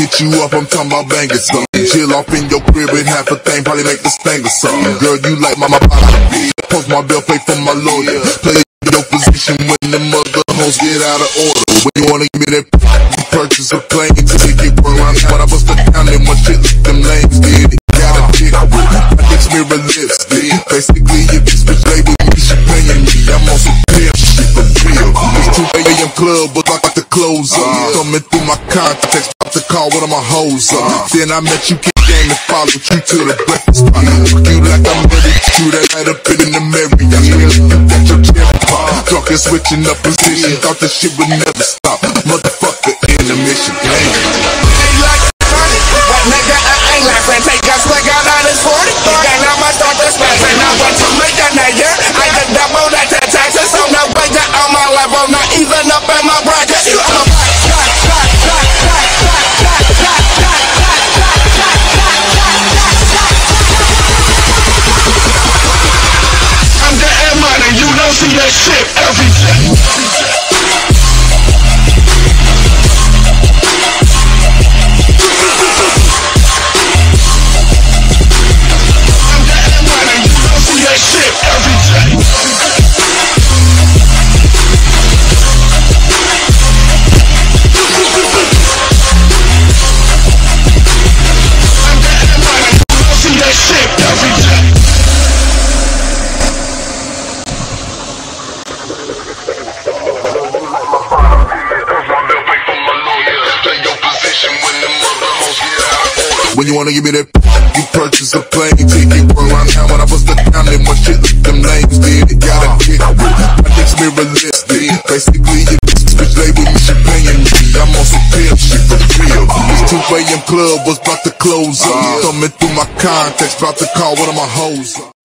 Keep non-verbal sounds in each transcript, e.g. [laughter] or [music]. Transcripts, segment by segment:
hit you up, I'm talking about banging something. Chill off in your crib and half a thing, probably make the sting or something. Girl, you like my, my body. Post my bill, pay for my lawyer. Play your position when the mother hoes get out of order. When you wanna give me that, you purchase a plane to ticket. Around when I bust it down, then my shit, like them lanes did it. Got a chick with my dick's mirror lips. Basically, if this bitch with me, she paying me. I'm on some pimp shit for real. It's 2 a.m. club, but I got the clothes up. Coming through my contacts, call one of my hoes up. Then I met you, kick game and followed you to the breakfast spot. You like I'm ready to shoot that night up in the Mary. I feel that your cherry pop. Drunk and switching up position, thought the shit would never stop. Motherfucker in the mission, gang. What nigga, I ain't like laughing. Take a swig out of this 40. Then I'ma start to smash. And I want to make a nigga. I can double that taxes on the way on my level. Not even up in my you wanna give me that, you purchase a plane ticket. Around town when I bust it down, then my shit, them names did. it. Got a kick with my dick's did. Basically, if this bitch lay with me, she paying me. I'm on some pimp shit for real. This 2 a.m. club was about to close up. Coming through my contacts, about to call one of my hoes up.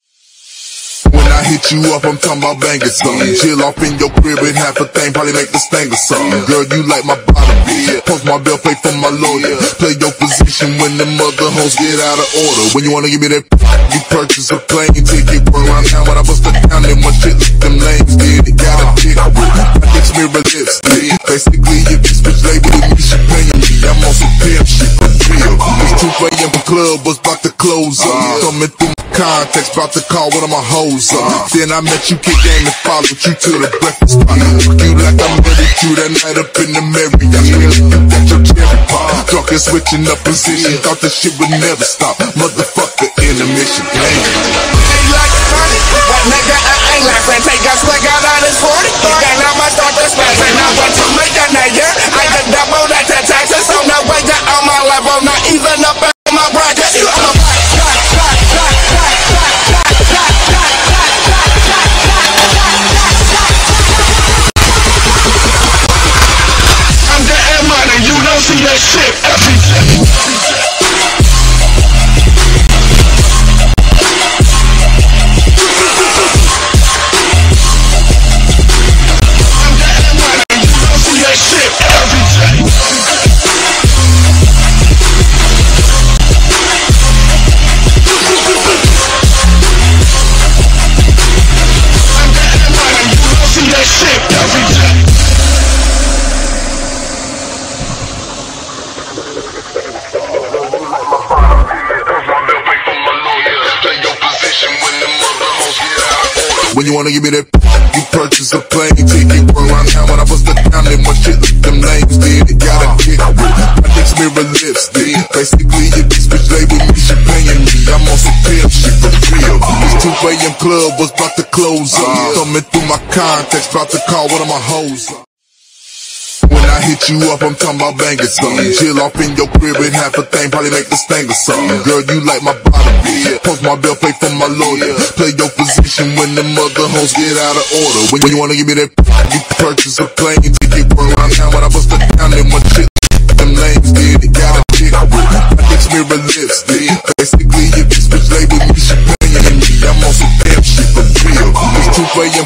When I hit you up, I'm talking about banging something. Chill off in your crib and half a thing, probably make the sting or something. Girl, you like my body. Post my bill, pay for my lawyer. Play your position when the mother hoes get out of order. When you wanna give me that, you purchase a plane ticket. Around town when I bust it down, then my shit, them lanes did. it. Got a chick with my dick's mirror lips, did. Basically, if this bitch lay with me, she paying me. I'm on some pimp shit for real. This 2 a.m. The club was about to close up. Uh. Coming through my contacts, about to call one of my hoes up. Then I met you, kick game and followed you to the breakfast spot. Fuck you like I'm ready to that night up in the. I feel that your cherry pop. Drunk and switching up position, thought the shit would never stop. Motherfucker in the mission, gang. What nigga, I ain't laughing. Take a swig out of this 40. Then I'ma start to smash. And I want to make a nigga. I double that taxes on the way down on my level. Not even up in my bracket. You a you wanna give me that, you purchase a plane ticket. Around town when I bust it down, then my shit, look them names did. it. Got a kick with my dick's mirror lips, did. Basically, this bitch lay with me, she paying me. I'm on some pimp shit for real. This 2 a.m. club was about to close up. Coming through my contacts, about to call one of my hoes up. When I hit you up, I'm talking about banging something. Chill off in your crib and half a thing, probably make the sting or something. Girl, you like my body. Post my bill, pay for my lawyer. Play your position when the mother hoes get out of order. When you wanna give me that, you purchase a plane ticket. Around town when I bust it down, then my shit,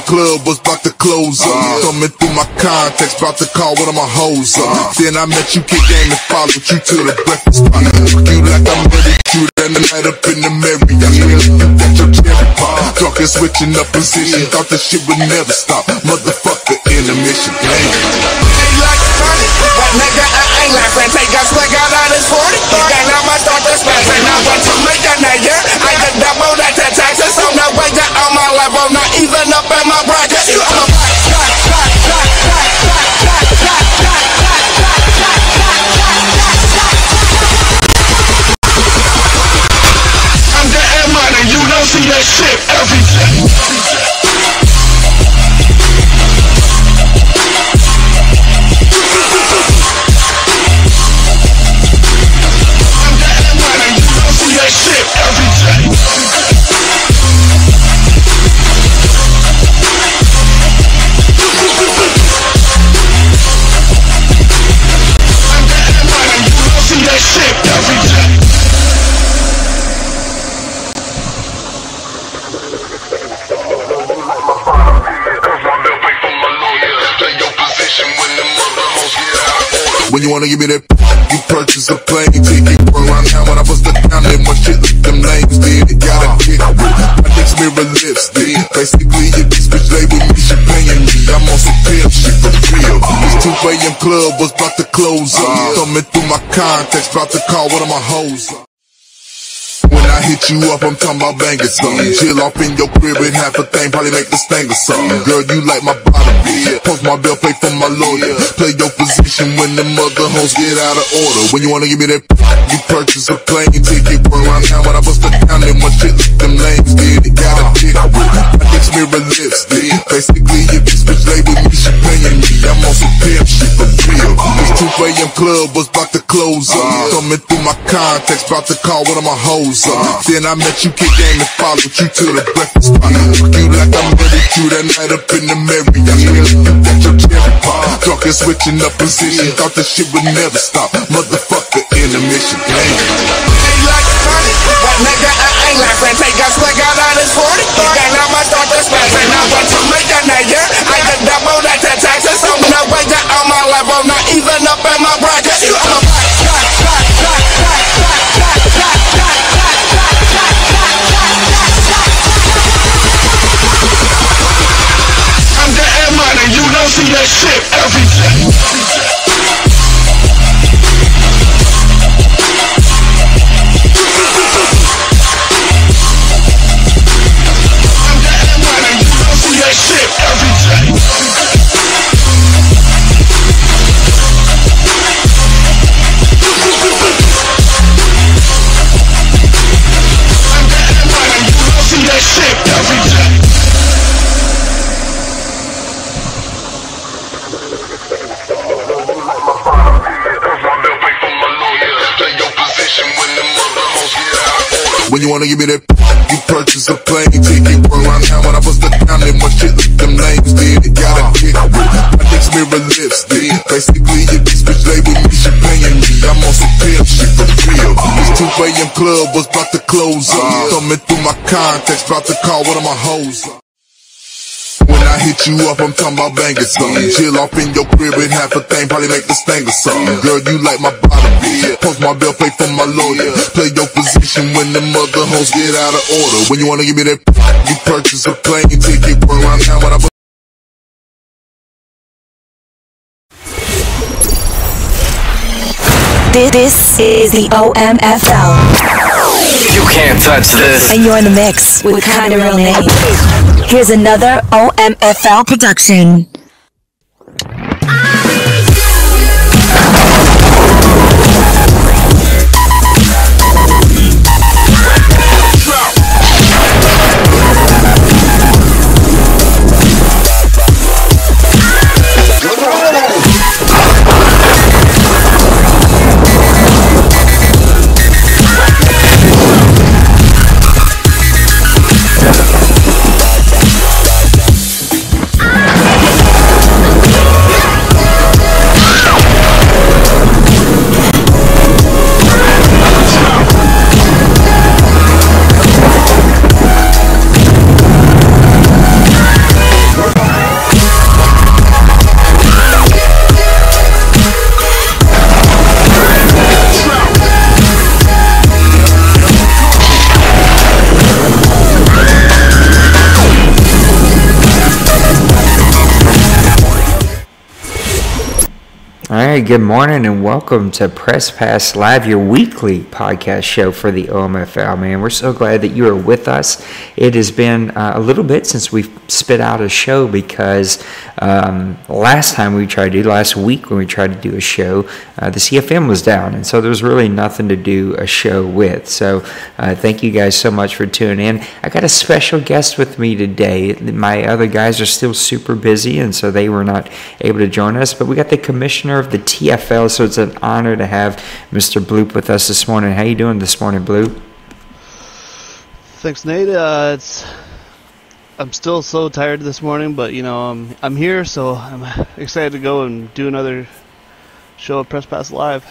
club was about to close up. Coming through my contacts, about to call one of my hoes up. Then I met you, kick game and followed you to the breakfast spot. Fuck you like I'm ready to shoot that night up in the. I feel that your cherry pop. And switching up position, thought the shit would never stop. Motherfucker in the mission, gang. What nigga, I ain't like friend take a swig out of this 40 You got now my start to smash And I want to make a nigga I just double that taxes So no way that on my level Not even up in my bracket. Give me that, you purchase a plane ticket. Run around town when I bust the down, then my shit look them names did. Gotta get with my dick's mirror lipstick. Basically, if this bitch with me, she paying me. I'm on some pimp shit for real. This 2 a.m. club was about to close up. Thumbing through my contacts, about to call one of my hoes up. I hit you up, I'm talking about banging something. Chill off in your crib and half a thing, probably make the sting or something. Girl, you like my bottom. Post my bill, pay for my lawyer. Play your position when the mother hoes get out of order. When you wanna give me that, you purchase a plane ticket. Run around town when I bust it down, then my shit them lames did. It got a dick with my dick's mirror lipstick. Basically, if this bitch lay with me, she paying me. I'm on some pimp shit. This 2 a.m. club was about to close up. Coming through my contacts, about to call one of my hoes up. Then I met you, kick game and followed you to the breakfast spot. You like I'm ready to that night up in the Marriott. You got your cherry pop. Talking switching up position, thought this shit would never stop. Motherfucker, intermission. Ain't like What nigga, I ain't laughing. Take a swig out of this 40. Then I'ma start. And I want to make a nigga. I can double that to taxes. So no way you're on my level. Not even up in my bracket. You on a I'm getting money, you don't see that shit every day. I'm wanna give me that, you purchase a plane ticket. Run around town when I bust it down, then my shit look them names did. It got a kick with my dick's mirror lipstick. Basically, if this bitch lay with me, she paying me. I'm on some pimp shit for real. This 2 a.m. club was about to close up. Thumbing through my contacts, about to call one of my hoes I hit you up, I'm talking about banging something. Chill off in your crib and half a thing, probably make the sting or something. Girl, you like my bottom bitch. Post my bill, pay for my lawyer. Play your position when the mother hoes get out of order. When you wanna give me that, you purchase a plane ticket. Run around town when I This, this is the OMFL, You can't touch this. and you're in the mix with Kinda Real Name. Here's another OMFL production. Right, good morning and welcome to Press Pass Live, your weekly podcast show for the OMFL. Man, we're so glad that you are with us. It has been uh, a little bit since we've spit out a show because um, last time we tried to do, last week when we tried to do a show, uh, the CFM was down, and so there was really nothing to do a show with. So uh, thank you guys so much for tuning in. I got a special guest with me today. My other guys are still super busy, and so they were not able to join us, but we got the commissioner of the TFL, so it's an honor to have Mr. Bloop with us this morning. How you doing this morning, Bloop? Thanks, Nate. Uh, it's I'm still so tired this morning, but you know I'm I'm here, so I'm [laughs] excited to go and do another show of Press Pass Live.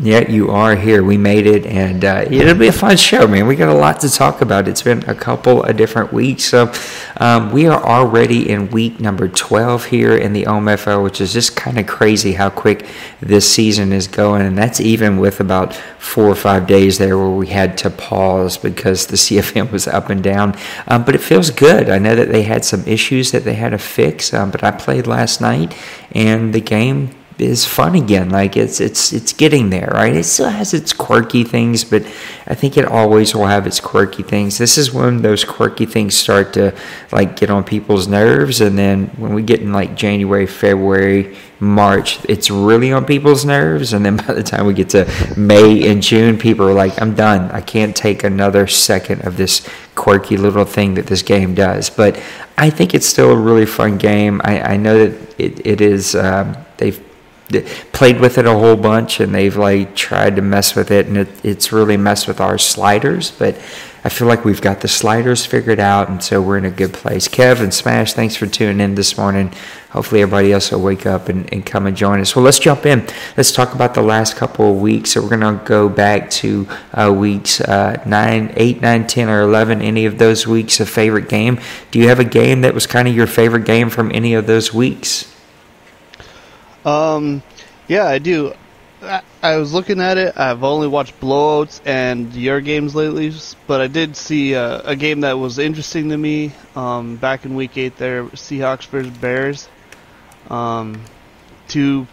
Yeah, you are here. We made it, and uh, it'll be a fun show, man. We got a lot to talk about. It's been a couple of different weeks, so um, we are already in week number twelve here in the OMFL, which is just kind of crazy how quick this season is going, and that's even with about four or five days there where we had to pause because the [laughs] CFM was up and down. Um, but it feels good. I know that they had some issues that they had to fix, um, but I played last night, and the game is fun again. Like it's it's it's getting there, right? It still has its quirky things, but I think it always will have its quirky things. This is when those quirky things start to like get on people's nerves, and then when we get in like January, February, March, it's really on people's nerves, and then [laughs] by the time we get to May and June, people are like, "I'm done. I can't take another second of this quirky little thing that this game does." But I think it's still a really fun game. I, I know that it, it is. Um, they've played with it a whole bunch and they've like tried to mess with it and it, it's really messed with our sliders but i feel like we've got the sliders figured out and so we're in a good place. Kev and smash thanks for tuning in this morning. Hopefully everybody else will wake up and, and come and join us. Well let's jump in. Let's talk about the last couple of weeks. So we're going to go back to uh, weeks uh, 9 8 9 10 or 11 any of those weeks a favorite game. Do you have a game that was kind of your favorite game from any of those weeks Um, yeah, I do. I, I was looking at it. I've only watched blowouts and your games lately, but I did see a, a game that was interesting to me. Um, back in week eight, there, Seahawks versus Bears. Um, two,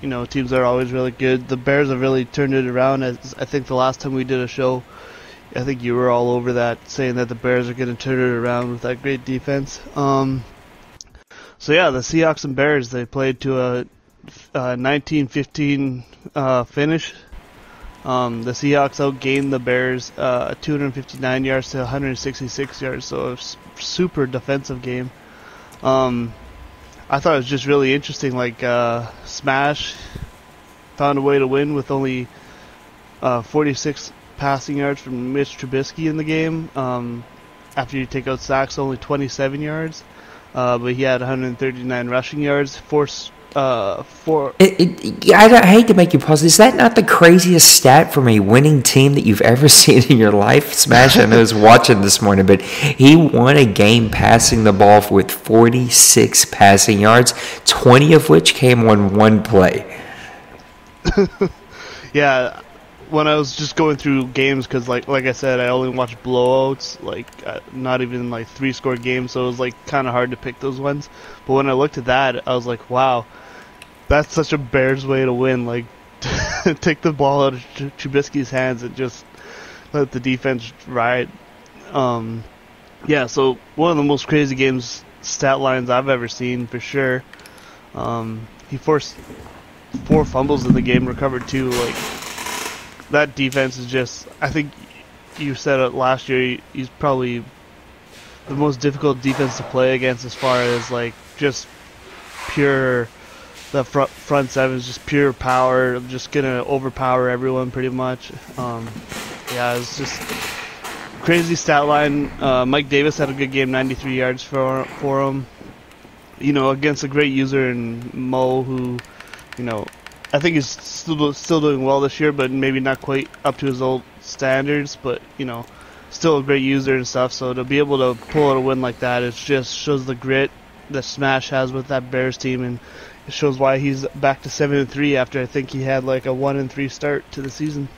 you know, teams that are always really good. The Bears have really turned it around. As I think the last time we did a show, I think you were all over that, saying that the Bears are going to turn it around with that great defense. Um, so yeah, the Seahawks and Bears they played to a, a 19-15 uh, finish. Um, the Seahawks outgained the Bears uh, 259 yards to 166 yards, so a super defensive game. Um, I thought it was just really interesting. Like uh, Smash found a way to win with only uh, 46 passing yards from Mitch Trubisky in the game. Um, after you take out sacks, only 27 yards uh, but he had 139 rushing yards, four, uh, four. It, it, I, don't- I hate to make you pause. Is that not the craziest stat from a winning team that you've ever [laughs] seen in your life? Smash, I know, was watching this morning, but he won a game passing the ball with 46 passing yards, 20 of which came on one play. [laughs] Yeah, when I was just going through games, because like like I said, I only watch blowouts, like uh, not even like three score games, so it was like kind of hard to pick those ones. But when I looked at that, I was like, wow, that's such a Bears way to win. Like, [laughs] take the ball out of Tr- Trubisky's hands and just let the defense ride. Um, yeah, so one of the most crazy games stat lines I've ever seen for sure. Um, he forced four fumbles in the game, recovered two. Like that defense is just. I think you said it last year. He's probably the most difficult defense to play against, as far as like just pure. The front front seven is just pure power. I'm just gonna overpower everyone pretty much. Um, yeah, it's just crazy stat line. Uh, Mike Davis had a good game, 93 yards for for him. You know, against a great user in Mo, who, you know, I think he's still still doing well this year, but maybe not quite up to his old standards. But you know, still a great user and stuff. So to be able to pull out a win like that, it just shows the grit that Smash has with that Bears team, and it shows why he's back to seven and three after I think he had like a one and three start to the season.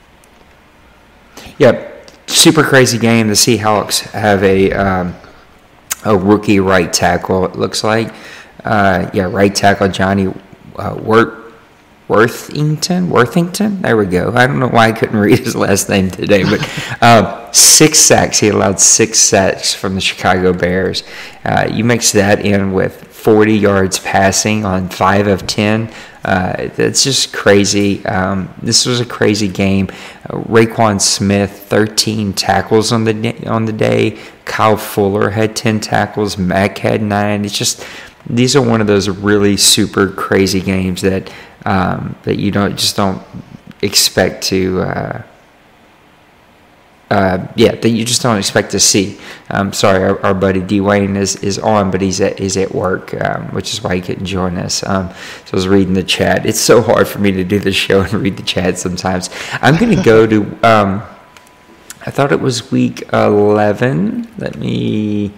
Yep, super crazy game. The Seahawks have a um, a rookie right tackle. It looks like, uh, yeah, right tackle Johnny uh, Worthington. Worthington. There we go. I don't know why I couldn't read his last name today, but [laughs] uh, six sacks. He allowed six sacks from the Chicago Bears. Uh, you mix that in with 40 yards passing on five of 10. Uh, that's just crazy. Um, this was a crazy game. Uh, Roquan Smith, 13 tackles on the da- on the day. Kyle Fuller had 10 tackles. Mack had nine. It's just these are one of those really super crazy games that um, that you don't just don't expect to. Uh, uh, yeah, that you just don't expect to see. Um, sorry, our, our, buddy Dwayne is, is on, but he's at he's at work, um, which is why he couldn't join us. Um, so I was reading the chat. It's so hard for me to do the show [laughs] and read the chat sometimes. I'm going to go to. Um, I thought it was week eleven. Let me.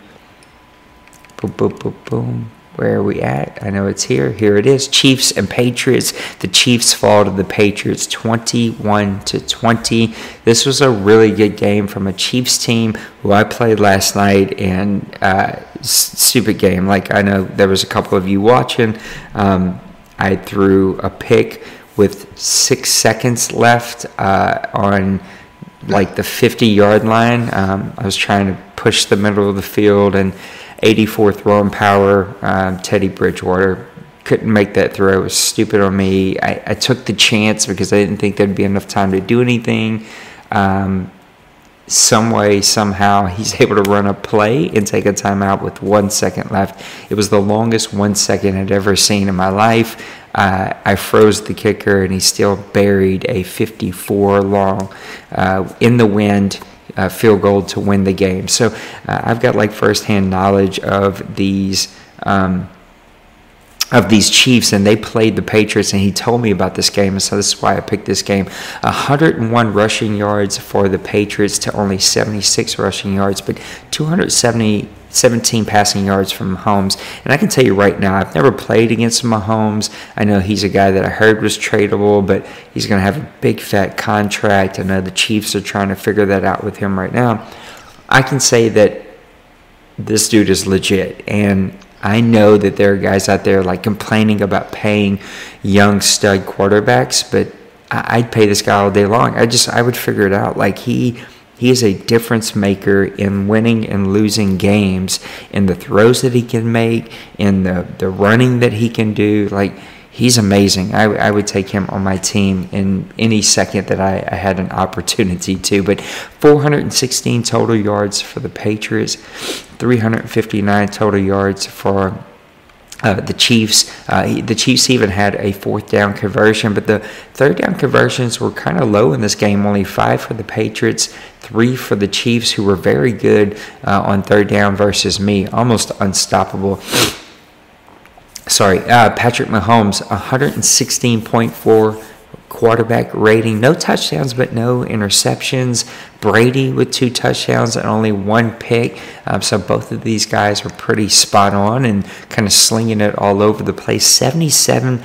Boom, boom, boom, boom. Where are we at? I know it's here. Here it is. Chiefs and Patriots. The Chiefs fall to the Patriots 21 to 20. This was a really good game from a Chiefs team who I played last night and uh, stupid game. Like I know there was a couple of you watching. Um, I threw a pick with six seconds left uh, on like the 50 yard line. Um, I was trying to push the middle of the field and 84 throwing power. Um, Teddy Bridgewater couldn't make that throw. It was stupid on me. I, I, took the chance because I didn't think there'd be enough time to do anything. Um, some way, somehow, he's [laughs] able to run a play and take a timeout with one second left. It was the longest one second I'd ever seen in my life. Uh, I froze the kicker, and he still buried a 54 long uh, in the wind uh, field goal to win the game. So uh, I've got like firsthand knowledge of these. Um, of these Chiefs, and they played the Patriots, and he told me about this game, and so this is why I picked this game. 101 rushing yards for the Patriots to only 76 rushing yards, but 270 17 passing yards from Mahomes. And I can tell you right now, I've never played against Mahomes. I know he's a guy that I heard was tradable, but he's going to have a big fat contract. I know the Chiefs are trying to figure that out with him right now. I can say that this dude is legit. And I know that there are guys out there like complaining about paying young stud quarterbacks, but I'd pay this guy all day long. I just, I would figure it out. Like he he is a difference maker in winning and losing games, in the throws that he can make, in the, the running that he can do. Like, he's amazing. I, I would take him on my team in any second that I, I had an opportunity to. But 416 total yards for the Patriots, 359 total yards for uh, the Chiefs. Uh, the Chiefs even had a fourth down conversion, but the third down conversions were kind of low in this game. Only five for the Patriots, three for the Chiefs, who were very good uh, on third down versus me, almost unstoppable. Sorry, uh, Patrick Mahomes, 116.4 quarterback rating. No touchdowns, but no interceptions. Brady with two touchdowns and only one pick. Um, so both of these guys were pretty spot on and kind of slinging it all over the place. 77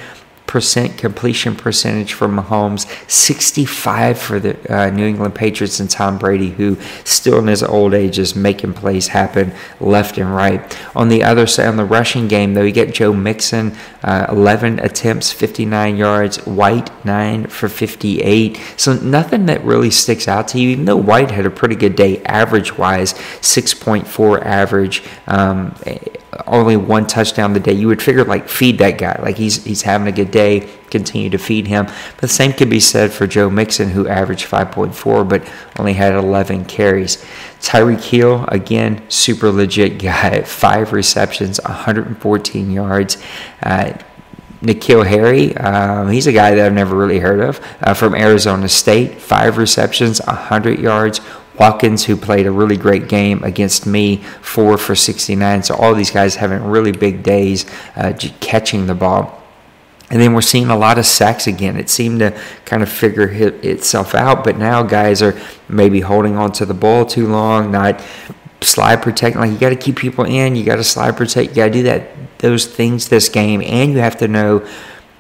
percent completion percentage for Mahomes, 65 for the uh, New England Patriots and Tom Brady, who still in his old age is making plays happen left and right. On the other side, on the rushing game, though, you get Joe Mixon, uh, 11 attempts, 59 yards, White, 9 for 58. So nothing that really sticks out to you, even though White had a pretty good day average wise, 6.4 average. Um, only one touchdown the day, you would figure like feed that guy. Like he's he's having a good day, continue to feed him. But the same could be said for Joe Mixon, who averaged 5.4 but only had 11 carries. Tyreek Hill, again, super legit guy. [laughs] Five receptions, 114 yards. Uh, N'Keal Harry, um, he's a guy that I've never really heard of, uh, from Arizona State. Five receptions, 100 yards, Watkins, who played a really great game against me, four for 69. So all these guys having really big days uh, catching the ball. And then we're seeing a lot of sacks again. It seemed to kind of figure itself out, but now guys are maybe holding on to the ball too long, not slide protecting. Like you got to keep people in, you got to slide protect, you got to do that those things this game, and you have to know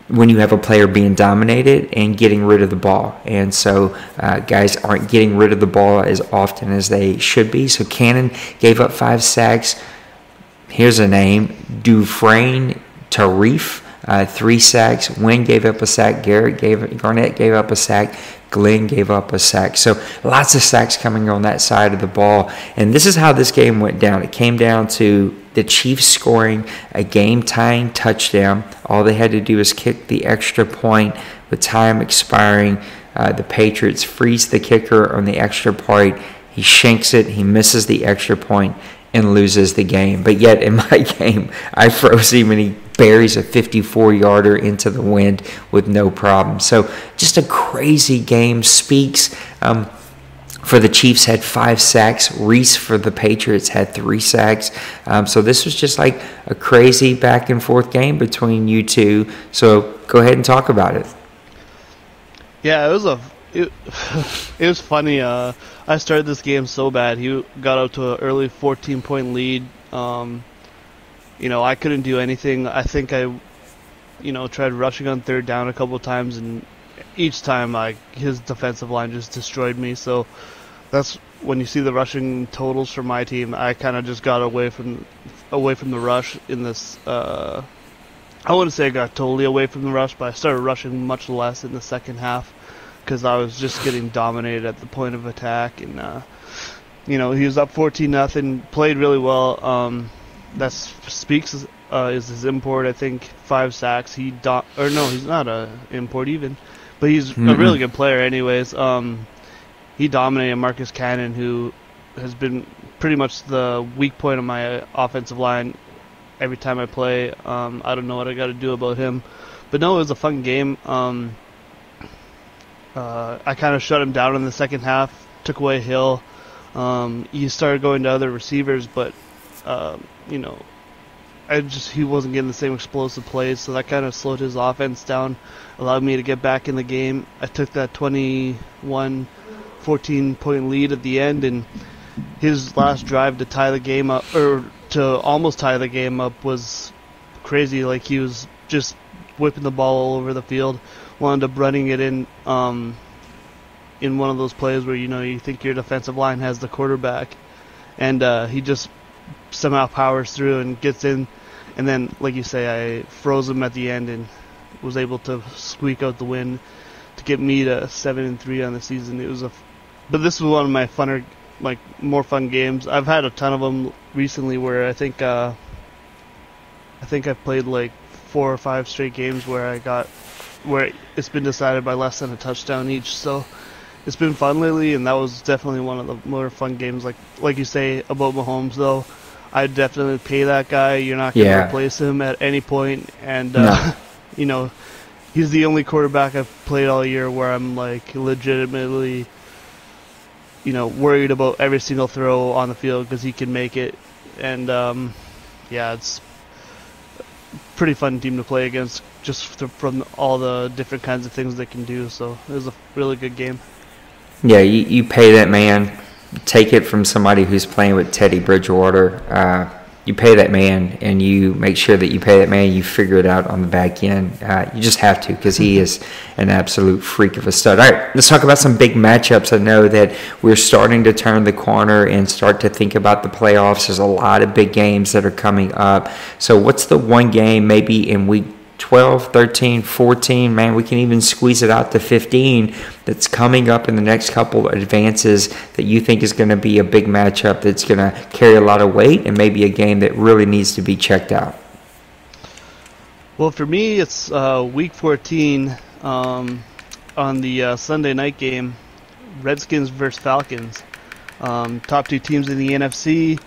when you have a player being dominated and getting rid of the ball. And so uh, guys aren't getting rid of the ball as often as they should be. So Cannon gave up five sacks. Here's a name Dufresne Tarif. Uh, three sacks. Wynn gave up a sack. Garrett gave Garnett gave up a sack. Glenn gave up a sack. So lots of sacks coming on that side of the ball. And this is how this game went down. It came down to the Chiefs scoring a game tying touchdown. All they had to do was kick the extra point with time expiring. Uh, the Patriots freeze the kicker on the extra point. He shanks it. He misses the extra point and loses the game. But yet in [laughs] my game, I froze him and he buries a 54 yarder into the wind with no problem. So just a crazy game. Speaks. Um, for the Chiefs had five sacks. Reese for the Patriots had three sacks. Um, so this was just like a crazy back and forth game between you two. So go ahead and talk about it. Yeah, it was a it, [laughs] it was funny. Uh, I started this game so bad. He got out to an early 14 point lead. Um, you know, I couldn't do anything. I think I, you know, tried rushing on third down a couple times, and each time, like his defensive line just destroyed me. So that's when you see the rushing totals for my team. I kind of just got away from away from the rush in this. Uh, I wouldn't say I got totally away from the rush, but I started rushing much less in the second half because I was just getting dominated at the point of attack. And uh, you know, he was up 14 nothing, played really well. Um, that speaks uh, is his import. I think five sacks. He do- or no, he's not a import even but he's mm-hmm. a really good player, anyways. Um, he dominated Marcus Cannon, who has been pretty much the weak point of my offensive line every time I play. Um, I don't know what I got to do about him, but no, it was a fun game. Um, uh, I kind of shut him down in the second half, took away Hill. Um, he started going to other receivers, but uh, you know, I just he wasn't getting the same explosive plays, so that kind of slowed his offense down allowed me to get back in the game. I took that 21 14 point lead at the end, and his last drive to tie the game up, or to almost tie the game up, was crazy. Like he was just whipping the ball all over the field, wound up running it in. Um, in one of those plays where you know you think your defensive line has the quarterback, and uh, he just somehow powers through and gets in, and then like you say, I froze him at the end and was able to squeak out the win to get me to seven and three on the season. It was a, but this was one of my funner, like more fun games. I've had a ton of them recently where I think, uh, I think I've played like four or five straight games where I got, where it's been decided by less than a touchdown each. So it's been fun lately, and that was definitely one of the more fun games. Like like you say about Mahomes, though, I'd definitely pay that guy. You're not going to yeah. replace him at any point, and uh, no. [laughs] you know, he's the only quarterback I've played all year where I'm like legitimately, you know, worried about every single throw on the field because he can make it, and um, yeah, it's pretty fun team to play against just from all the different kinds of things they can do. So it was a really good game. Yeah, you, you pay that man. Take it from somebody who's playing with Teddy Bridgewater. Uh, you pay that man and you make sure that you pay that man you figure it out on the back end. Uh, you just have to because he is an absolute freak of a stud. All right let's talk about some big matchups. I know that we're starting to turn the corner and start to think about the playoffs. There's a lot of big games that are coming up. So what's the one game maybe in week 12, 13, 14, man, we can even squeeze it out to 15 that's coming up in the next couple advances that you think is going to be a big matchup that's going to carry a lot of weight and maybe a game that really needs to be checked out? Well, for me, it's uh, week 14 um, on the uh, Sunday night game Redskins versus Falcons. Um, top two teams in the NFC.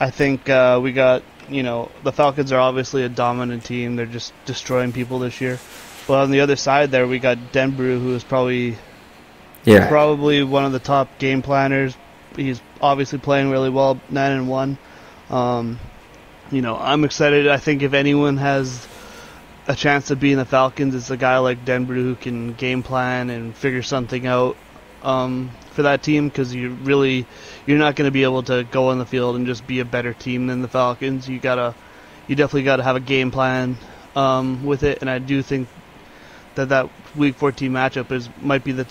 I think uh, we got you know, the Falcons are obviously a dominant team. They're just destroying people this year. But on the other side, there we got Denbrough, who is probably, yeah, probably one of the top game planners. He's obviously playing really well, nine and one. Um, you know, I'm excited. I think if anyone has a chance to be in the Falcons, it's a guy like Denbrough who can game plan and figure something out um, for that team because you really you're not going to be able to go on the field and just be a better team than the Falcons. You gotta, you definitely got to have a game plan um, with it, and I do think that that Week 14 matchup is might be the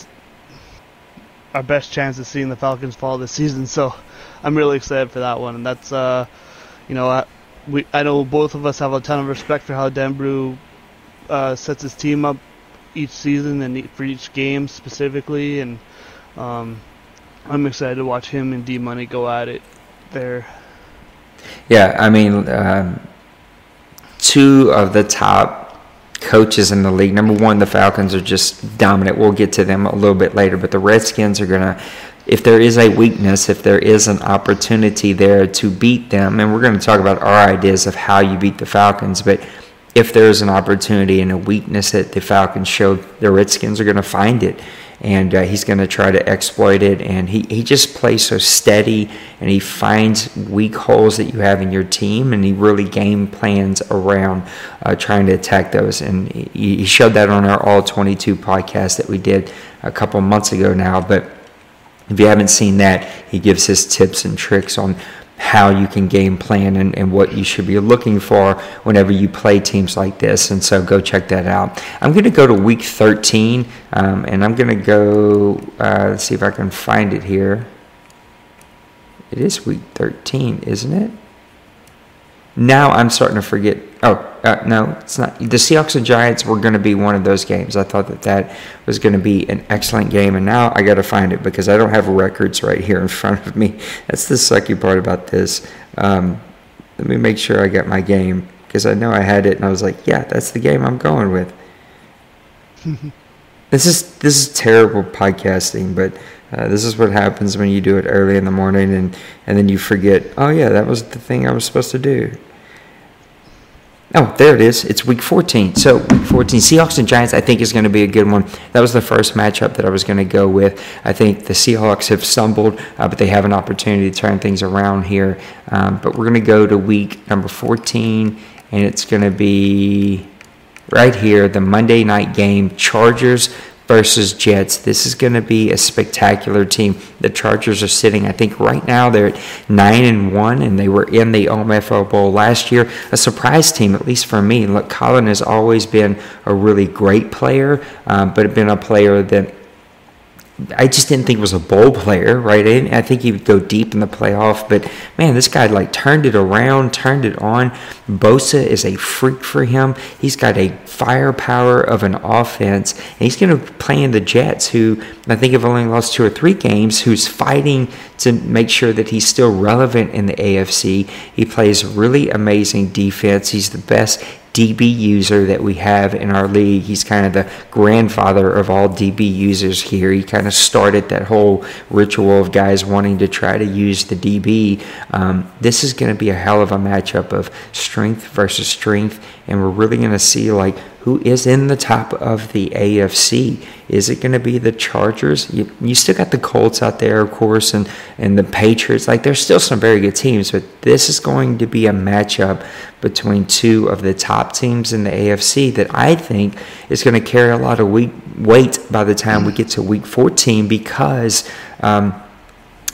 our best chance of seeing the Falcons fall this [laughs] season. So I'm really excited for that one, and that's uh, you know, I, we I know both of us have a ton of respect for how Denbrough uh, sets his team up each season and for each game specifically, and um, I'm excited to watch him and D Money go at it there. Yeah, I mean, um, two of the top coaches in the league. Number one, the Falcons are just dominant. We'll get to them a little bit later, but the Redskins are going to, if there is a weakness, if there is an opportunity there to beat them, and we're going to talk about our ideas of how you beat the Falcons, but if there is an opportunity and a weakness that the Falcons show, the Redskins are going to find it and uh, he's going to try to exploit it. And he, he just plays so steady, and he finds weak holes that you have in your team, and he really game plans around uh, trying to attack those. And he, he showed that on our All 22 podcast that we did a couple months ago now, but. If you haven't seen that, he gives his tips and tricks on how you can game plan and, and what you should be looking for whenever you play teams like this. And so go check that out. I'm going to go to week 13 um, and I'm going to go, uh, let's see if I can find it here. It is week 13, isn't it? Now I'm starting to forget. Oh, uh, no, it's not. The Seahawks and Giants were going to be one of those games. I thought that that was going to be an excellent game, and now I got to find it because I don't have records right here in [laughs] front of me. That's the sucky part about this. Um, let me make sure I get my game because I know I had it, and I was like, yeah, that's the game I'm going with. [laughs] this is this is terrible podcasting, but uh, this is what happens when you do it early in the morning and, and then you forget, oh, yeah, that was the thing I was supposed to do. Oh, there it is. It's week 14. So, week 14, Seahawks and Giants, I think, is going to be a good one. That was the first matchup that I was going to go with. I think the Seahawks have stumbled, uh, but they have an opportunity to turn things around here. Um, but we're going to go to week number 14, and it's going to be right here the Monday night game Chargers versus Jets. This is going to be a spectacular team. The Chargers are sitting, I think, right now they're at nine and one, and they were in the OMFL Bowl last year. A surprise team, at least for me. Look, Colin has always been a really great player, um, but been a player that I just didn't think was a bowl player, right? I, I, think he would go deep in the playoff, but man, this guy like turned it around, turned it on. Bosa is a freak for him. He's got a firepower of an offense, and he's going to play in the Jets, who I think have only lost two or three games, who's fighting to make sure that he's still relevant in the AFC. He plays really amazing defense. He's the best DB user that we have in our league. He's kind of the grandfather of all DB users here. He kind of started that whole ritual of guys wanting to try to use the DB. Um, this is going to be a hell of a matchup of strength versus strength, and we're really going to see like who is in the top of the AFC. Is it going to be the Chargers? You, you still got the Colts out there, of course, and, and the Patriots. Like, there's still some very good teams, but this is going to be a matchup between two of the top teams in the AFC that I think is going to carry a lot of weight by the time we get to week 14 because. Um,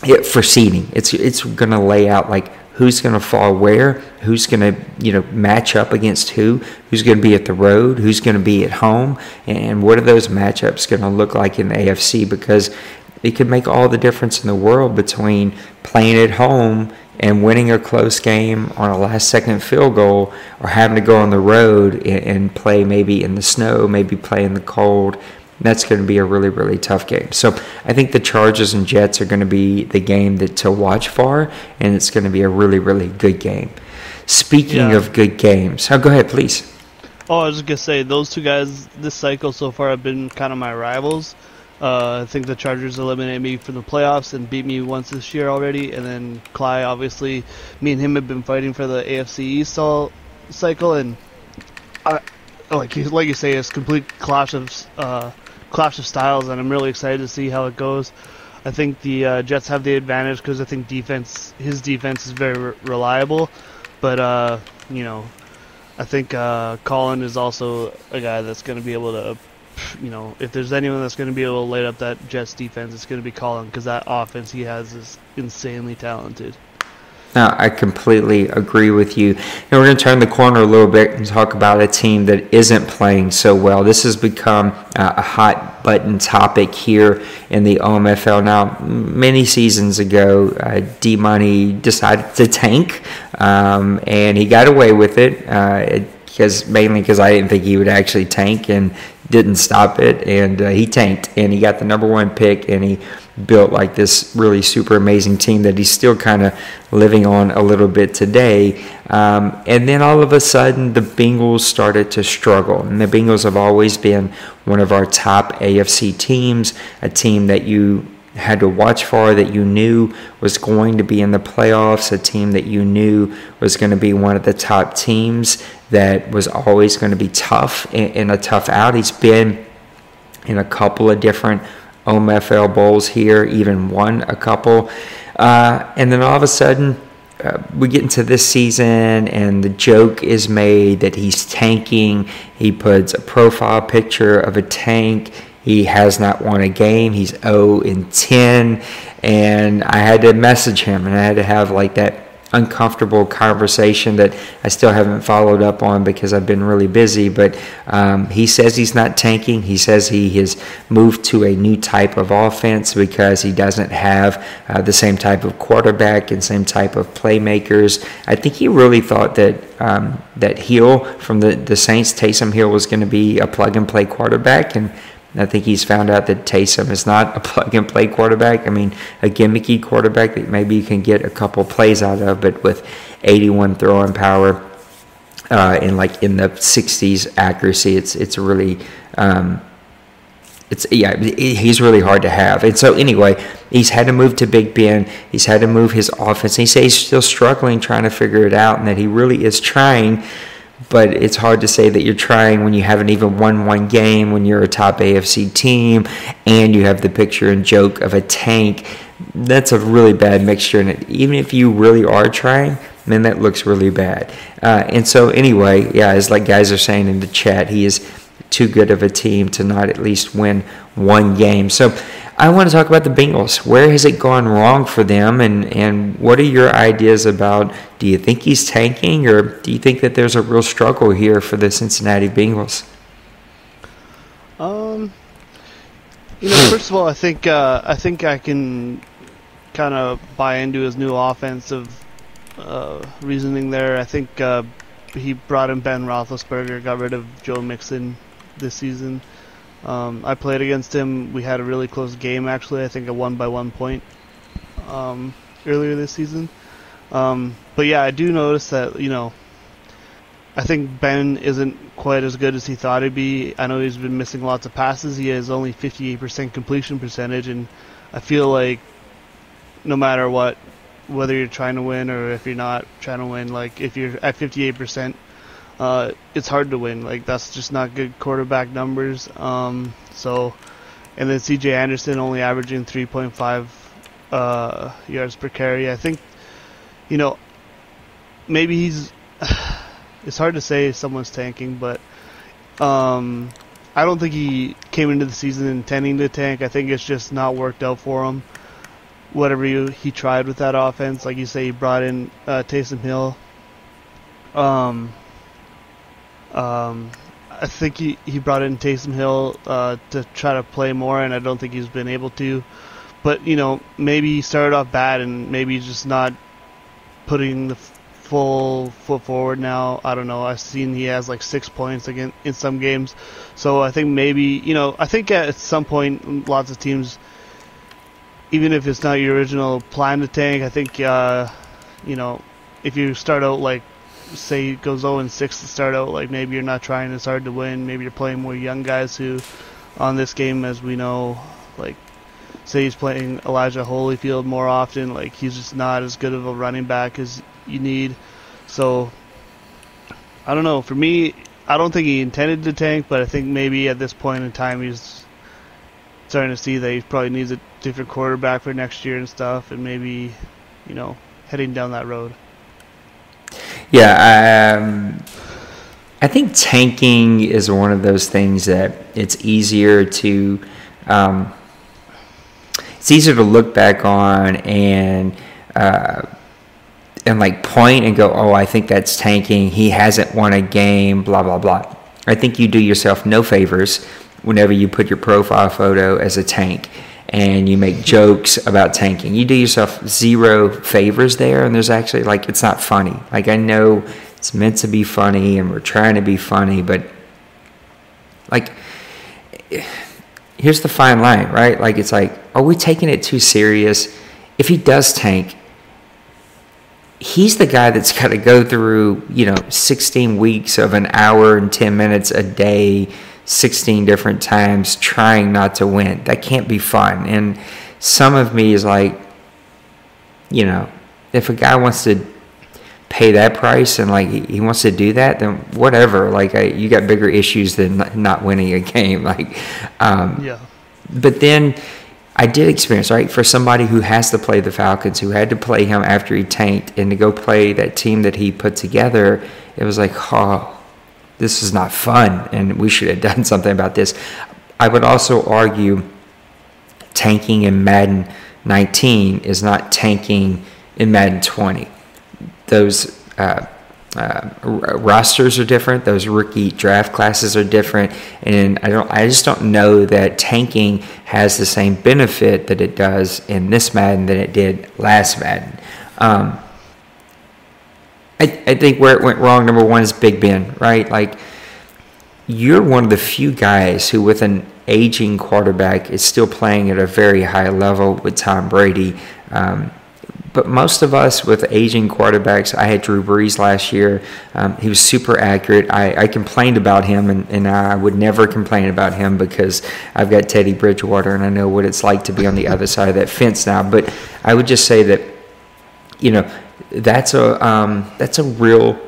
it, for seeding, it's it's going to lay out like who's going to fall where, who's going to you know match up against who, who's going to be at the road, who's going to be at home, and what are those matchups going to look like in the AFC? Because it could make all the difference in the world between playing at home and winning a close game on a last second field goal or having to go on the road and, play maybe in the snow, maybe play in the cold, that's going to be a really, really tough game. So I think the Chargers and Jets are going to be the game that to watch for, and it's going to be a really, really good game. Speaking yeah. of good games, oh, go ahead, please. Oh, I was just gonna say those two guys this cycle so far have been kind of my rivals. Uh, I think the Chargers eliminated me from the playoffs and beat me once this year already, and then Cly, obviously, me and him have been fighting for the AFC East all cycle, and I, like you, like you say, it's complete clash of uh, clash of styles, and I'm really excited to see how it goes. I think the uh, Jets have the advantage because I think defense, his defense is very re- reliable, but uh, you know, I think uh, Colin is also a guy that's going to be able to, you know, if there's anyone that's going to be able to light up that Jets defense, it's going to be Colin because that offense he has is insanely talented. No, I completely agree with you. And we're going to turn the corner a little bit and talk about a team that isn't playing so well. This has become uh, a hot button topic here in the OMFL. Now, many seasons ago, uh, D Money decided to tank, um, and he got away with it. Uh, because mainly because I didn't think he would actually tank and didn't stop it, and uh, he tanked and he got the number one pick and he built like this really super amazing team that he's still kind of living on a little bit today. Um, and then all of a sudden, the Bengals started to struggle. And the Bengals have always been one of our top AFC teams, a team that you had to watch for, that you knew was going to be in the playoffs, a team that you knew was going to be one of the top teams that was always going to be tough in, in a tough out. He's been in a couple of different OMFL bowls here, even won a couple. Uh, and then all of a sudden, uh, we get into this season and the joke is made that he's tanking. He puts a profile picture of a tank. He has not won a game. He's 0 in 10. And I had to message him and I had to have like that uncomfortable conversation that I still haven't followed up on because I've been really busy. But um, he says he's not tanking. He says he has moved to a new type of offense because he doesn't have uh, the same type of quarterback and same type of playmakers. I think he really thought that um, that Hill from the the Saints, Taysom Hill, was going to be a plug and play quarterback and. I think he's found out that Taysom is not a [laughs] plug and play quarterback. I mean, a gimmicky quarterback that maybe you can get a couple plays out of, but with 81 throwing power uh, and like in the 60s accuracy, it's it's really um, it's yeah he's really hard to have. And so anyway, he's had to move to Big Ben. He's had to move his offense. He says he's still struggling trying to figure it out, and that he really is trying but it's hard to say that you're trying when you haven't even won one game, when you're a top AFC team, and you have the picture and joke of a tank. That's a really bad mixture, and even if you really are trying, then that looks really bad. Uh, and so, anyway, yeah, as like guys are saying in the chat, he is too good of a team to not at least win one game. So, I want to talk about the Bengals. Where has it gone wrong for them, and, and what are your ideas about? Do you think he's tanking, or do you think that there's a real struggle here for the Cincinnati Bengals? Um, you know, first of all, I think uh, I think I can kind of buy into his new offensive uh, reasoning there. I think uh, he brought in Ben Roethlisberger, got rid of Joe Mixon this season. Um, I played against him. We had a really close game, actually. I think I won by one point um, earlier this season. Um, but yeah, I do notice that, you know, I think Ben isn't quite as good as he thought he'd be. I know he's been missing lots of passes. He has only 58% completion percentage, and I feel like no matter what, whether you're trying to win or if you're not trying to win, like if you're at 58%, uh, it's hard to win. Like that's just not good quarterback numbers. Um, so, and then C.J. Anderson only averaging 3.5 uh, yards per carry. I think, you know, maybe he's. [sighs] it's hard to say someone's tanking, but um, I don't think he came into the season intending to tank. I think it's just not worked out for him. Whatever he, he tried with that offense, like you say, he brought in uh, Taysom Hill. Um, um, I think he, he brought in Taysom Hill uh, to try to play more, and I don't think he's been able to. But you know, maybe he started off bad, and maybe he's just not putting the full foot forward now. I don't know. I've seen he has like six points again in some games, so I think maybe you know. I think at some point, lots of teams, even if it's not your original plan to tank, I think uh, you know if you start out like say goes 0 and 6 to start out, like maybe you're not trying as hard to win. Maybe you're playing more young guys who, on this game, as we know, like say he's playing Elijah Holyfield more often. Like he's just not as good of a running back as you need. So I don't know. For me, I don't think he intended to tank, but I think maybe at this point in time he's starting to see that he probably needs a different quarterback for next year and stuff, and maybe you know heading down that road. Yeah, um, I think tanking is one of those things that it's easier to um, it's easier to look back on and uh, and like point and go, oh, I think that's tanking. He hasn't won a game. Blah blah blah. I think you do yourself no favors whenever you put your profile photo as a tank and you make jokes about tanking. You do yourself zero favors there, and there's actually like it's not funny. Like I know it's meant to be funny, and we're trying to be funny, but like here's the fine line, right? Like it's like, are we taking it too serious? If he does tank, he's the guy that's got to go through, you know, 16 weeks of an hour and 10 minutes a day 16 different times trying not to win. That can't be fun. And some of me is like, you know, if a guy wants to pay that price and like he wants to do that, then whatever. Like I, you got bigger issues than not winning a [laughs] game. Like, um, yeah. But then I did experience, right? For somebody who has to play the Falcons, who had to play him after he tanked, and to go play that team that he put together, it was like, oh, this is not fun, and we should have [laughs] done something about this. I would also argue tanking in Madden 19 is not tanking in Madden 20. Those uh, uh, rosters are different. Those rookie draft classes are different, and I don't. I just don't know that tanking has the same benefit that it does in this Madden than it did last Madden. Um, I, I think where it went wrong. Number one is Big Ben, right? Like you're one of the few guys who, with an aging quarterback, is still playing at a very high level with Tom Brady. Um, but most of us with aging quarterbacks, I had Drew Brees last year. Um, he was super accurate. I, I complained about him, and, and, I would never complain about him because I've got Teddy Bridgewater, and I know what it's like to be on the other side of that fence now. But I would just say that, you know, that's a um, that's a real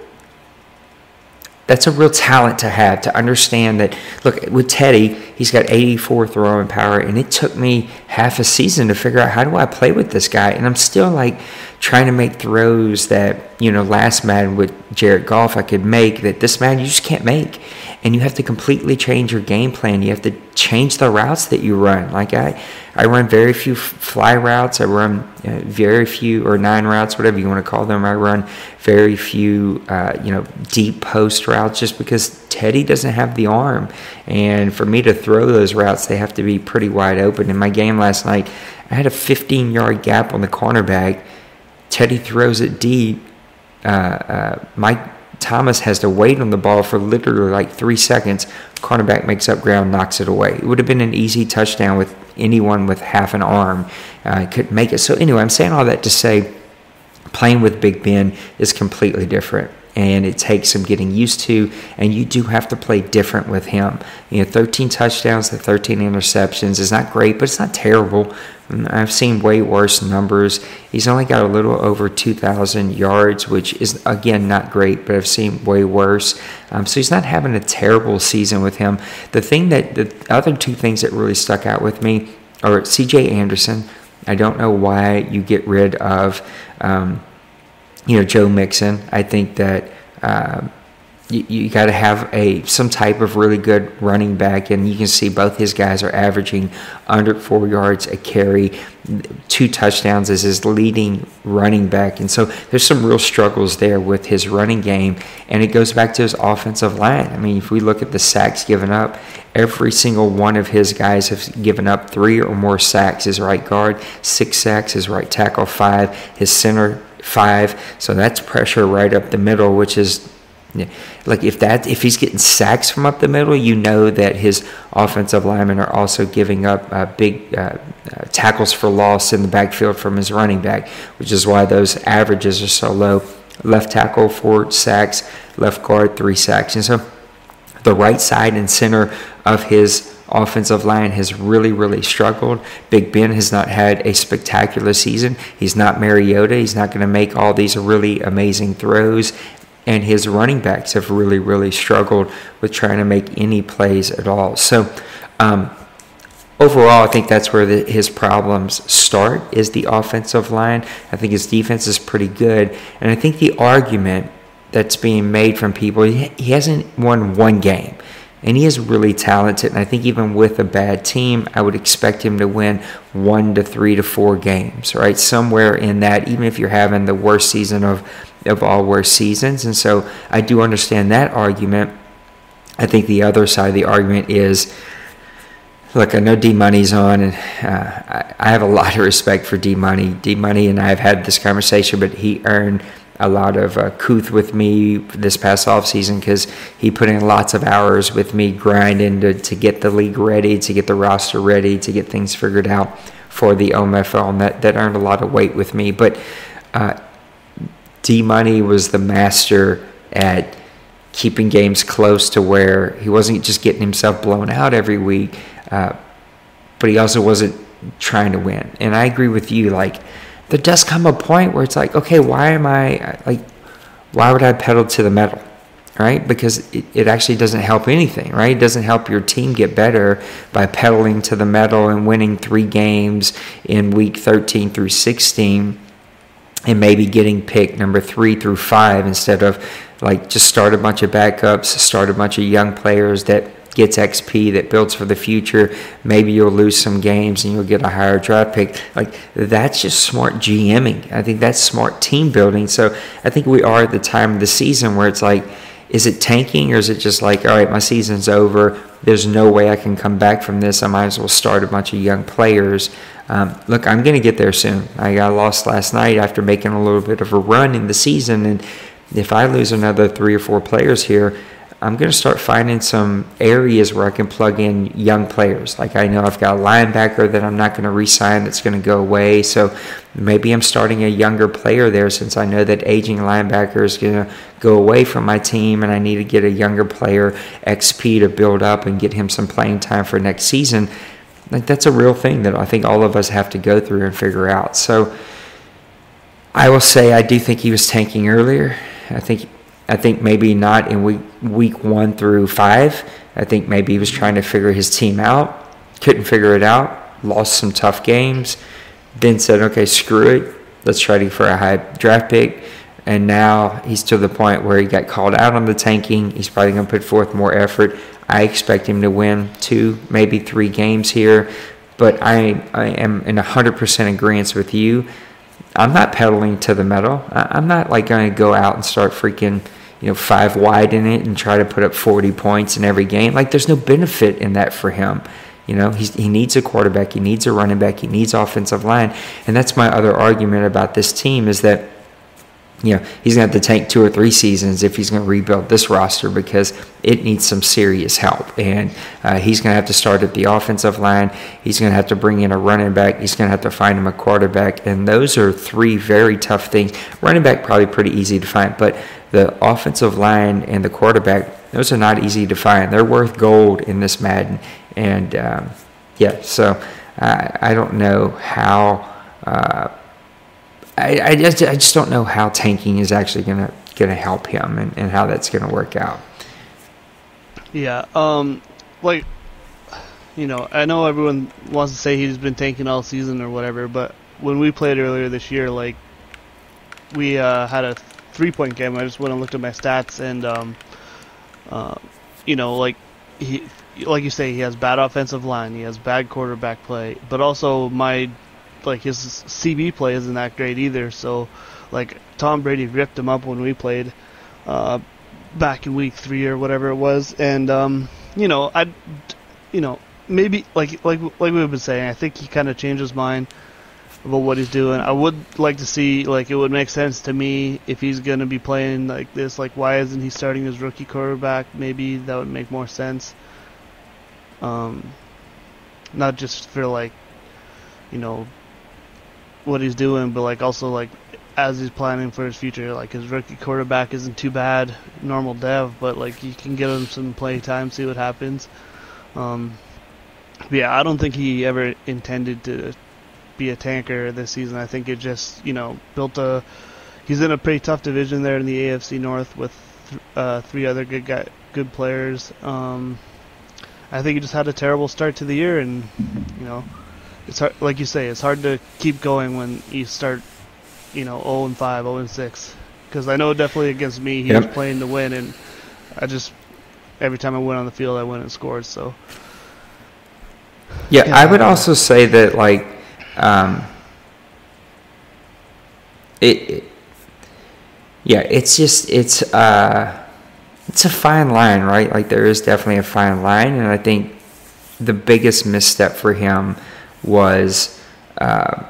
that's a real talent to have to understand that look with teddy he's got 84 throwing power and it took me half a season to figure out how do i play with this guy and i'm still like trying to make throws that you know last man with jared goff i could make that this man you just can't make and you have to completely change your game plan. You have to change the routes that you run. Like I, I run very few fly routes. I run uh, very few or nine routes, whatever you want to call them. I run very few, uh, you know, deep post routes, just because Teddy doesn't have the arm. And for me to throw those routes, they have to be pretty wide open. In my game last night, I had a 15 yard gap on the cornerback. Teddy throws it deep. Uh, uh Mike Thomas has to wait on the ball for literally like three seconds. Cornerback makes up ground, knocks it away. It would have been an easy touchdown with anyone with half an arm uh, could make it. So anyway, I'm saying all that to say, playing with Big Ben is completely different and it takes some getting used to and you do have to play different with him you know 13 touchdowns to 13 interceptions is not great but it's not terrible I've seen way worse numbers. He's only got a little over 2,000 yards, which is, again, not great, but I've seen way worse. Um, so he's not having a terrible season with him. The thing that, the other two things that really stuck out with me are CJ Anderson. I don't know why you get rid of, um, you know, Joe Mixon. I think that. Uh, you, you got to have a some type of really good running back, and you can see both his guys are averaging under four yards a carry, two touchdowns as his leading running back, and so there's some real struggles there with his running game, and it goes back to his offensive line. I mean, if we look at the sacks given up, every single one of his guys have given up three or more sacks. His right guard, six sacks. His right tackle, five. His center, five. So that's pressure right up the middle, which is. Like if that if he's getting sacks from up the middle, you know that his offensive linemen are also giving up uh, big uh, uh, tackles for loss in the backfield from his running back, which is why those averages are so low. Left tackle four sacks, left guard three sacks, and so the right side and center of his offensive line has really, really struggled. Big Ben has not had a spectacular season. He's not Mariota. He's not going to make all these really amazing throws and his running backs have really, really struggled with trying to make any plays at all. So, um, overall, I think that's where the, his problems start is the offensive line. I think his defense is pretty good, and I think the argument that's being made from people he, he hasn't won one game. And he is really talented, and I think even with a bad team, I would expect him to win one to three to four games, right? Somewhere in that, even if you're having the worst season of of all worst seasons. And so I do understand that argument. I think the other side of the argument is look, I know D Money's on, and uh, I, have a lot of [laughs] respect for D Money. D Money and I have had this conversation, but he earned a lot of uh, with me this past off season because he put in lots of hours with me grinding to, to get the league ready, to get the roster ready, to get things figured out for the OMFL, and that, that earned a lot of weight with me. But uh, D Money was the master at keeping games close to where he wasn't just getting himself blown out every week, uh, but he also wasn't trying to win. And I agree with you. Like, there does come a point where it's like, okay, why am I like, why would I pedal to the metal? right? Because it, it actually doesn't help anything, right? It doesn't help your team get better by pedaling to the metal and winning three games in week 13 through 16 and maybe getting picked number three through five instead of like just start a bunch of backups, start a bunch of young players that gets XP that builds for the future. Maybe you'll lose some games and you'll get a higher draft pick. Like that's just smart GMing. I think that's smart team building. So I think we are at the time of the season where it's like, is it tanking or is it just like, all right, my season's over. There's no way I can come back from this. I might as well start a bunch of young players. Um, look, I'm going to get there soon. I got lost last night after making a little bit of a run in the season. And if I lose another three or four players here, I'm going to start finding some areas where I can plug in young players. Like I know I've got a linebacker that I'm not going to re-sign that's going to go away. So maybe I'm starting a younger player there since I know that aging linebacker is going to go away from my team and I need to get a younger player XP to build up and get him some playing time for next season. Like that's a real thing that I think all of us have to go through and figure out. So I will say I do think he was tanking earlier. I think I think maybe not in week week one through five. I think maybe he was trying to figure his team out, couldn't figure it out, lost some tough games, then said, okay, screw it, let's try to for a high draft pick. And now he's to the point where he got called out on the tanking. He's probably going to put forth more effort. I expect him to win two, maybe three games here. But I, I am in 100% agreement with you. I'm not pedaling to the metal. I'm not like going to go out and start freaking you know, five wide in it and try to put up 40 points in every game. Like, there's no benefit in that for him. You know, he needs a quarterback, he needs a running back, he needs offensive line. And that's my other argument about this team is that, you know, he's going to have to take two or three seasons if he's going to rebuild this roster because it needs some serious help. And uh, he's going to have to start at the offensive line. He's going to have to bring in a running back. He's going to have to find him a quarterback. And those are three very tough things. Running back, probably pretty easy to find, but the offensive line and the quarterback, those are not easy to find. They're worth gold in this Madden. And um, yeah, so I, I don't know how. Uh, I, I, just, I just don't know how tanking is actually gonna gonna help him and, and how that's gonna work out. Yeah, um, like, you know, I know everyone wants to say he's been tanking all season or whatever, but when we played earlier this year, like, we uh, had a three point game. I just went and looked at my stats, and um, uh, you know, like he, like you say, he has bad offensive line, he has bad quarterback play, but also my, like his CB play isn't that great either. So, like Tom Brady ripped him up when we played, uh, back in week three or whatever it was, and um, you know, I, you know, maybe like like like we've been saying, I think he kind of changed his mind about what he's doing. I would like to see like it would make sense to me if he's gonna be playing like this. Like why isn't he starting his rookie quarterback? Maybe that would make more sense. Um, not just for like you know what he's doing, but like also like as he's planning for his future. Like his rookie quarterback isn't too bad, normal dev, but like you can give him some play time, see what happens. Um, yeah, I don't think he ever intended to be a tanker this season. I think it just you know built a. He's in a pretty tough division there in the AFC North with th- uh, three other good guy, good players. Um, I think he just had a terrible start to the year, and you know, it's hard, like you say, it's hard to keep going when you start, you know, 0 and 5, 0 and 6. Because I know definitely against me, he Yep. was playing to win, and I just every time I went on the field, I went and scored. So Yeah, Yeah. I would also say that like um, it, it yeah, it's just it's uh it's a fine line, right? Like there is definitely a fine line and I think the biggest misstep for him was uh,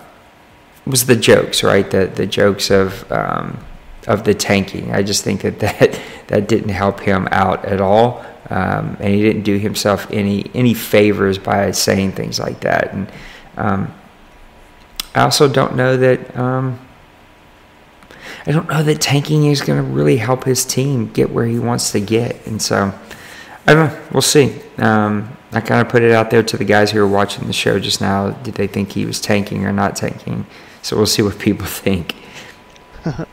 was the jokes, right? The the jokes of um, of the tanking. I just think that [laughs] that, that didn't help him out at all, um, and he didn't do himself any any favors by saying things like that. And um, I also don't know that um, I don't know that tanking is going to really help his team get where he wants to get. And so I don't know. We'll see. Um, I kind of put it out there to the guys who are watching the show just now. Did they think he was tanking or not tanking? So we'll see what people [laughs] think. [laughs]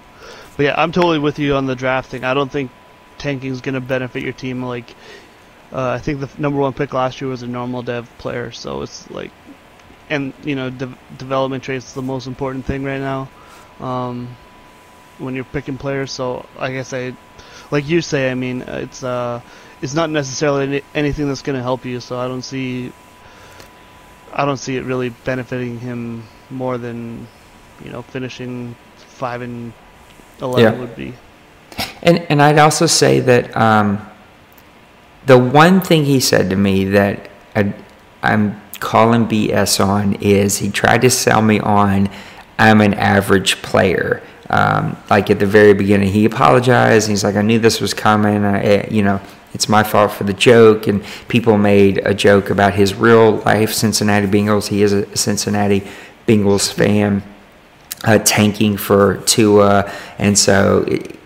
But yeah, I'm totally with you on the drafting. I don't think tanking is going to benefit your team. Like, uh, I think the number one pick last year was a normal dev player, so it's like, and you know, de- development traits is the most important thing right now um, when you're picking players. So I guess I, like you say, I mean, it's uh, it's not necessarily any- anything that's going to help you. So I don't see, I don't see it really benefiting him more than, you know, finishing five and eleven Yeah. would be. And and I'd also say that um, the one thing he said to me that I, I'm calling BS on is he tried to sell me on I'm an average player. Um, like at the very beginning, he apologized. He's like, I knew this was coming. I, eh, you know, it's my fault for the joke. And people made a joke about his real life Cincinnati Bengals. He is a Cincinnati Bengals fan, uh, tanking for Tua, and so it,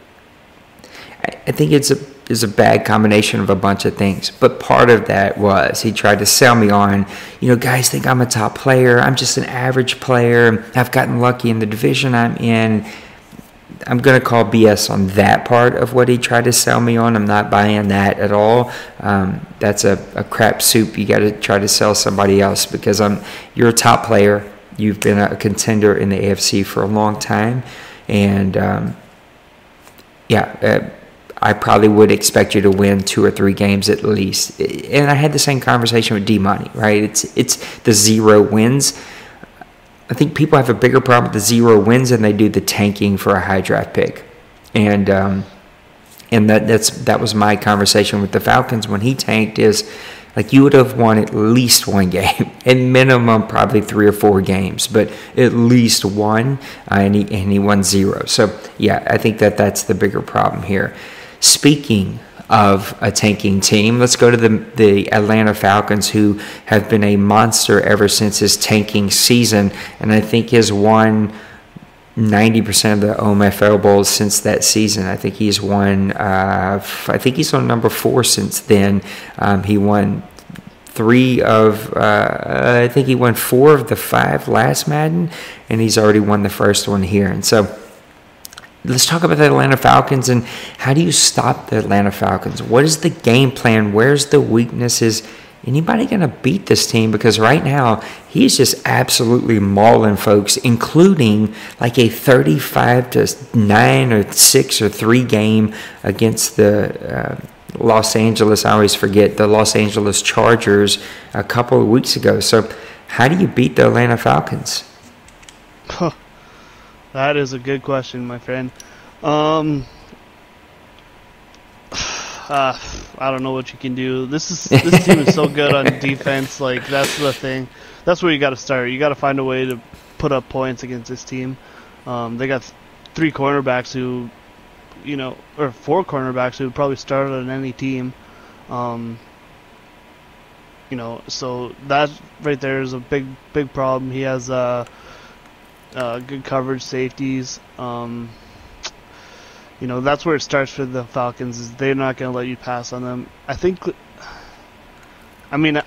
I think it's a is a bad combination of a bunch of things. But part of that was he tried to sell me on, you know, guys think I'm a top player. I'm just an average player. I've gotten lucky in the division I'm in. I'm going to call BS on that part of what he tried to sell me on. I'm not buying that at all. Um, that's a, a crap soup. You got to try to sell somebody else because I'm you're a top player. You've been a contender in the AFC for a long time, and um, yeah, uh, I probably would expect you to win two or three games at least. And I had the same conversation with D Money, right? It's it's the zero wins. I think people have a bigger problem with the zero wins than they do the tanking for a high draft pick, and um, and that that's that was my conversation with the Falcons when he tanked is like you would have won at least one [laughs] game, at minimum probably three or four games, but at least one, uh, and he and he won zero. So yeah, I think that that's the bigger problem here. Speaking of a tanking team, let's go to the the Atlanta Falcons, who have been a monster ever since his tanking season, and I think has won. 90% of the OMFL bowls since that season. I think he's won, uh, think he's on number four since then. Um, he won three of, uh, I think he won four of the five last Madden, and he's already won the first one here. And so let's talk about the Atlanta Falcons and how do you stop the Atlanta Falcons? What is the game plan? Where's the weaknesses? Anybody going to beat this team? Because right now, he's just absolutely mauling folks, including like a 35 to 9 or 6 or 3 game against the uh, Los Angeles, I always forget, the Los Angeles Chargers a couple of weeks ago. So, how do you beat the Atlanta Falcons? That is a good question, my friend. Um, uh, [sighs] I don't know what you can do. This is this team is so good on [laughs] defense. Like that's the thing. That's where you got to start. You got to find a way to put up points against this team. Um, they got three cornerbacks who, you know, or four cornerbacks who would probably start on any team. Um, you know, so that right there is a big big problem. He has uh, uh, good coverage, safeties. Um, you know, that's where it starts for the Falcons. Is they're not going to let you pass on them. I think. I mean,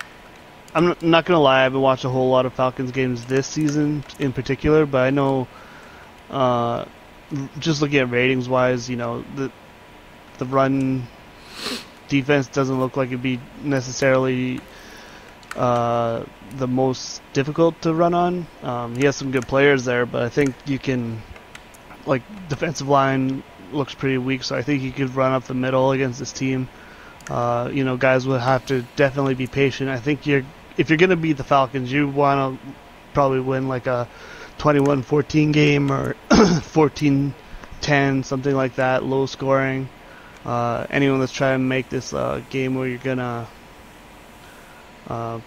I'm not- going to lie. I haven't watched a whole lot of Falcons games this season in particular, but I know. Uh, just looking at ratings wise, you know the the run defense doesn't look like it'd be necessarily uh, the most difficult to run on. Um, he has some good players there, but I think you can, like, defensive line looks pretty weak, so I think you could run up the middle against this team. Uh, you know, guys will have to definitely be patient. I think you're if you're gonna beat the Falcons, you want to probably win like a 21-14 game or [coughs] 14-10, something like that, low scoring. Uh, anyone that's trying to make this uh, game where you're gonna uh,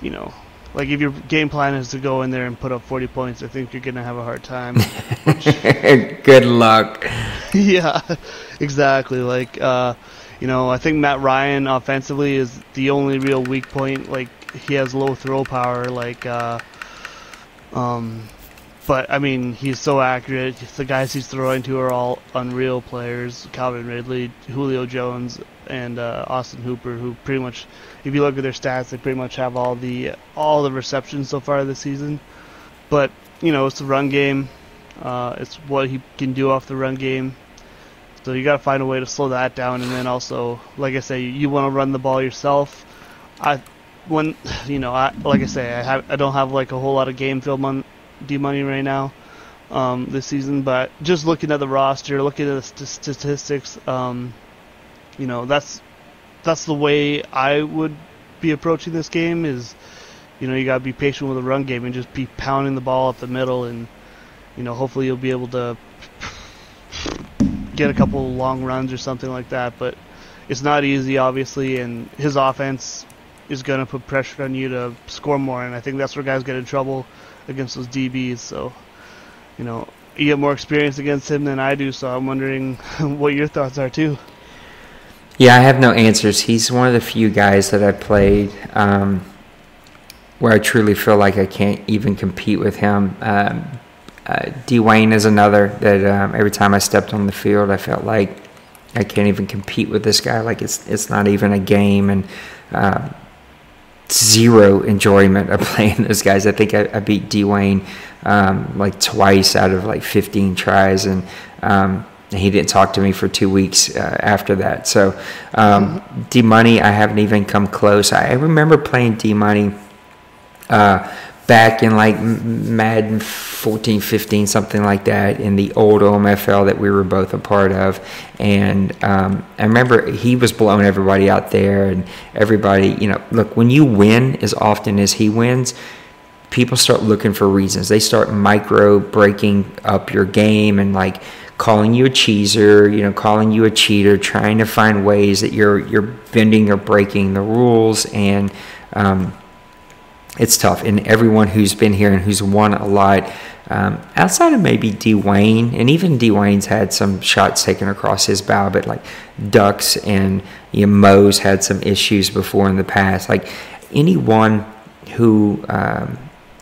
you know, like if your game plan is to go in there and put up 40 points, I think you're gonna have a hard time. [laughs] Good luck. [laughs] yeah, exactly. Like, uh, you know, I think Matt Ryan offensively is the only real weak point. Like, he has low throw power. Like, uh, um, but I mean, he's so accurate. The guys he's throwing to are all unreal players. Calvin Ridley, Julio Jones, and uh, Austin Hooper, who pretty much, if you look at their stats, they pretty much have all the all the receptions so far this season. But you know, it's the run game. Uh, it's what he can do off the run game. So you got to find a way to slow that down, and then also, like I say, you want to run the ball yourself. I, when [sighs] you know, I like I say, I have I don't have like a whole lot of game film on D money right now, um, this season. But just looking at the roster, looking at the st- statistics, um, you know, that's that's the way I would be approaching this game. Is you know, you got to be patient with the run game and just be pounding the ball up the middle, and you know, hopefully you'll be able to get a couple long runs or something like that. But it's not easy, obviously, and his offense is going to put pressure on you to score more, and I think that's where guys get in trouble against those DBs. So, you know, you get more experience against him than I do, so I'm wondering [laughs] what your thoughts are too. Yeah, I have no answers. He's one of the few guys that I played um, where I truly feel like I can't even compete with him. Um, uh, Dwayne is another that um, every time I stepped on the field, I felt like I can't even compete with this guy. Like it's it's not even a game, and uh, zero enjoyment of [laughs] playing those guys. I think I, I beat Dwayne um, like twice out of like 15 tries, and um, he didn't talk to me for two weeks uh, after that. So um, D Money, I haven't even come close. I, I remember playing D Money. Uh, back in like Madden 14, 15, something like that, in the old OMFL that we were both a part of. And um, I remember he was blowing everybody out there, and everybody, you know, look, when you win as often as he wins, people start looking for reasons. They start micro breaking up your game and like calling you a cheeser, you know, calling you a cheater, trying to find ways that you're you're bending or breaking the rules and um, it's tough. And everyone who's been here and who's won a lot, um, outside of maybe Dwayne, and even Dwayne's had some shots taken across his bow, but like Ducks and you know, Mo's had some issues before in the past. Like anyone who um,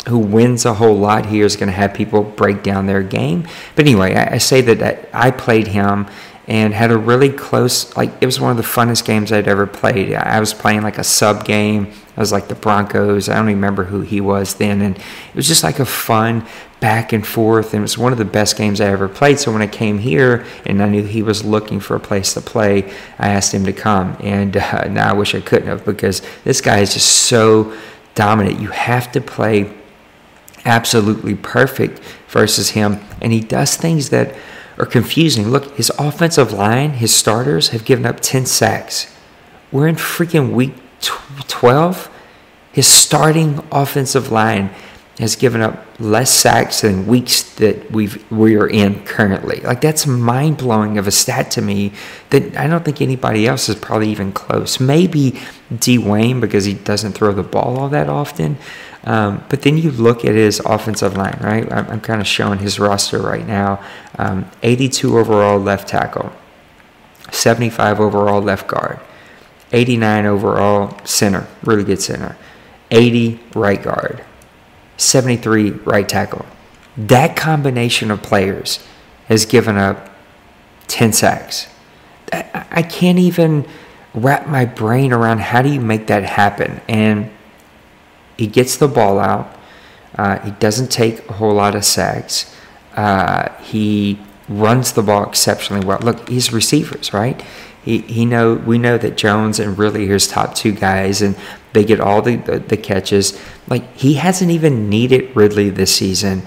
who wins a whole lot here is going to have people break down their game. But anyway, I, I say that, I played him and had a really close like it was one of the funnest games I'd ever played. I was playing like a sub game. I was like the Broncos. I don't even remember who he was then and it was just like a fun back and forth and it was one of the best games I ever played. So when I came here and I knew he was looking for a place to play, I asked him to come and uh, now I wish I couldn't have because this guy is just so dominant. You have to play absolutely perfect versus him and he does things that are confusing. Look, his offensive line, his starters have given up 10 sacks. We're in freaking week 12. His starting offensive line has given up less sacks than weeks that we've we are in currently. Like that's mind blowing of a stat to me that I don't think anybody else is probably even close. Maybe Dwayne because he doesn't throw the ball all that often. Um, but then you look at his offensive line, right? I'm, I'm kind of showing his roster right now. Um, 82 overall left tackle, 75 overall left guard, 89 overall center, really good center, 80 right guard, 73 right tackle. That combination of players has given up 10 sacks. I, I can't even wrap my brain around how do you make that happen. And he gets the ball out. Uh, he doesn't take a whole lot of sacks. Uh, he runs the ball exceptionally well. Look, he's receivers, right? He, he know we know that Jones and really his top two guys, and they get all the, the, the catches. Like he hasn't even needed Ridley this season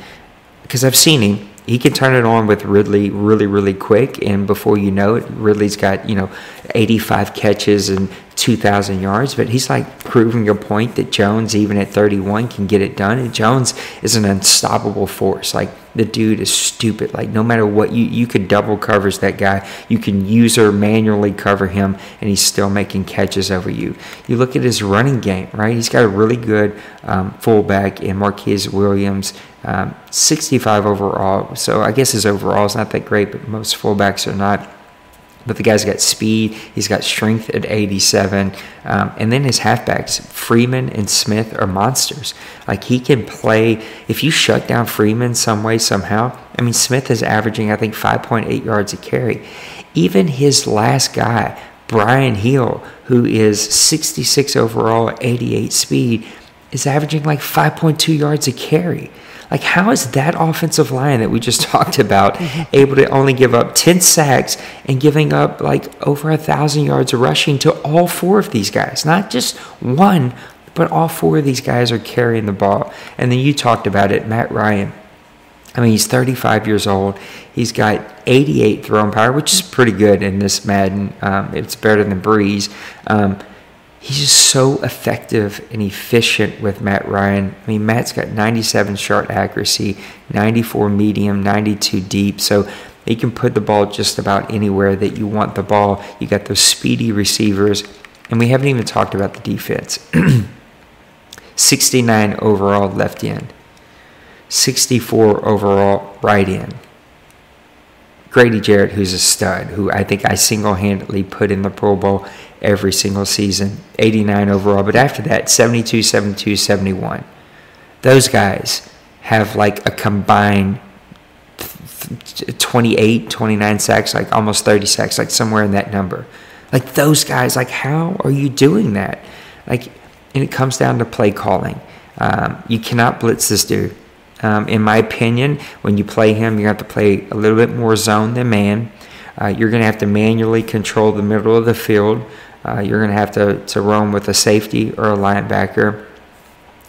because I've seen him he can turn it on with Ridley really, really quick, and before you know it, Ridley's got you know 85 catches and 2,000 yards. But he's like proving your point that Jones, even at 31, can get it done. And Jones is an unstoppable force. Like the dude is stupid. Like no matter what you you could double covers that guy, you can use or manually cover him, and he's still making catches over you. You look at his running game, right? He's got a really good um, fullback in Marquez Williams um, 65 overall. So I guess his overall is not that great, but most fullbacks are not. But the guy's got speed. He's got strength at 87. Um, and then his halfbacks, Freeman and Smith, are monsters. Like he can play. If you shut down Freeman some way, somehow, I mean, Smith is averaging, I think, 5.8 yards a carry. Even his last guy, Brian Hill, who is 66 overall, 88 speed, is averaging like 5.2 yards a carry. Like, how is that offensive line that we just [laughs] talked about able to only give up 10 sacks and giving up like over a thousand yards of rushing to all four of these guys? Not just one, but all four of these guys are carrying the ball. And then you talked about it, Matt Ryan. I mean, he's 35 years old. He's got 88 throwing power, which is pretty good in this Madden. Um, it's better than Brees. Um, he's just so effective and efficient with Matt Ryan. I mean, Matt's got 97 short accuracy, 94 medium, 92 deep. So he can put the ball just about anywhere that you want the ball. You got those speedy receivers. And we haven't even talked about the defense. [clears throat] 69 overall left end, 64 overall right end. Grady Jarrett, who's a stud, who I think I single handedly put in the Pro Bowl every single season, 89 overall. But after that, 72, 72, 71. Those guys have like a combined 28, 29 sacks, like almost 30 sacks, like somewhere in that number. Like those guys, like how are you doing that? Like, and it comes down to play calling. Um, you cannot blitz this dude. Um, in my opinion, when you play him, you have to play a little bit more zone than man. Uh, you're going to have to manually control the middle of the field. Uh, you're going to have to, to roam with a safety or a linebacker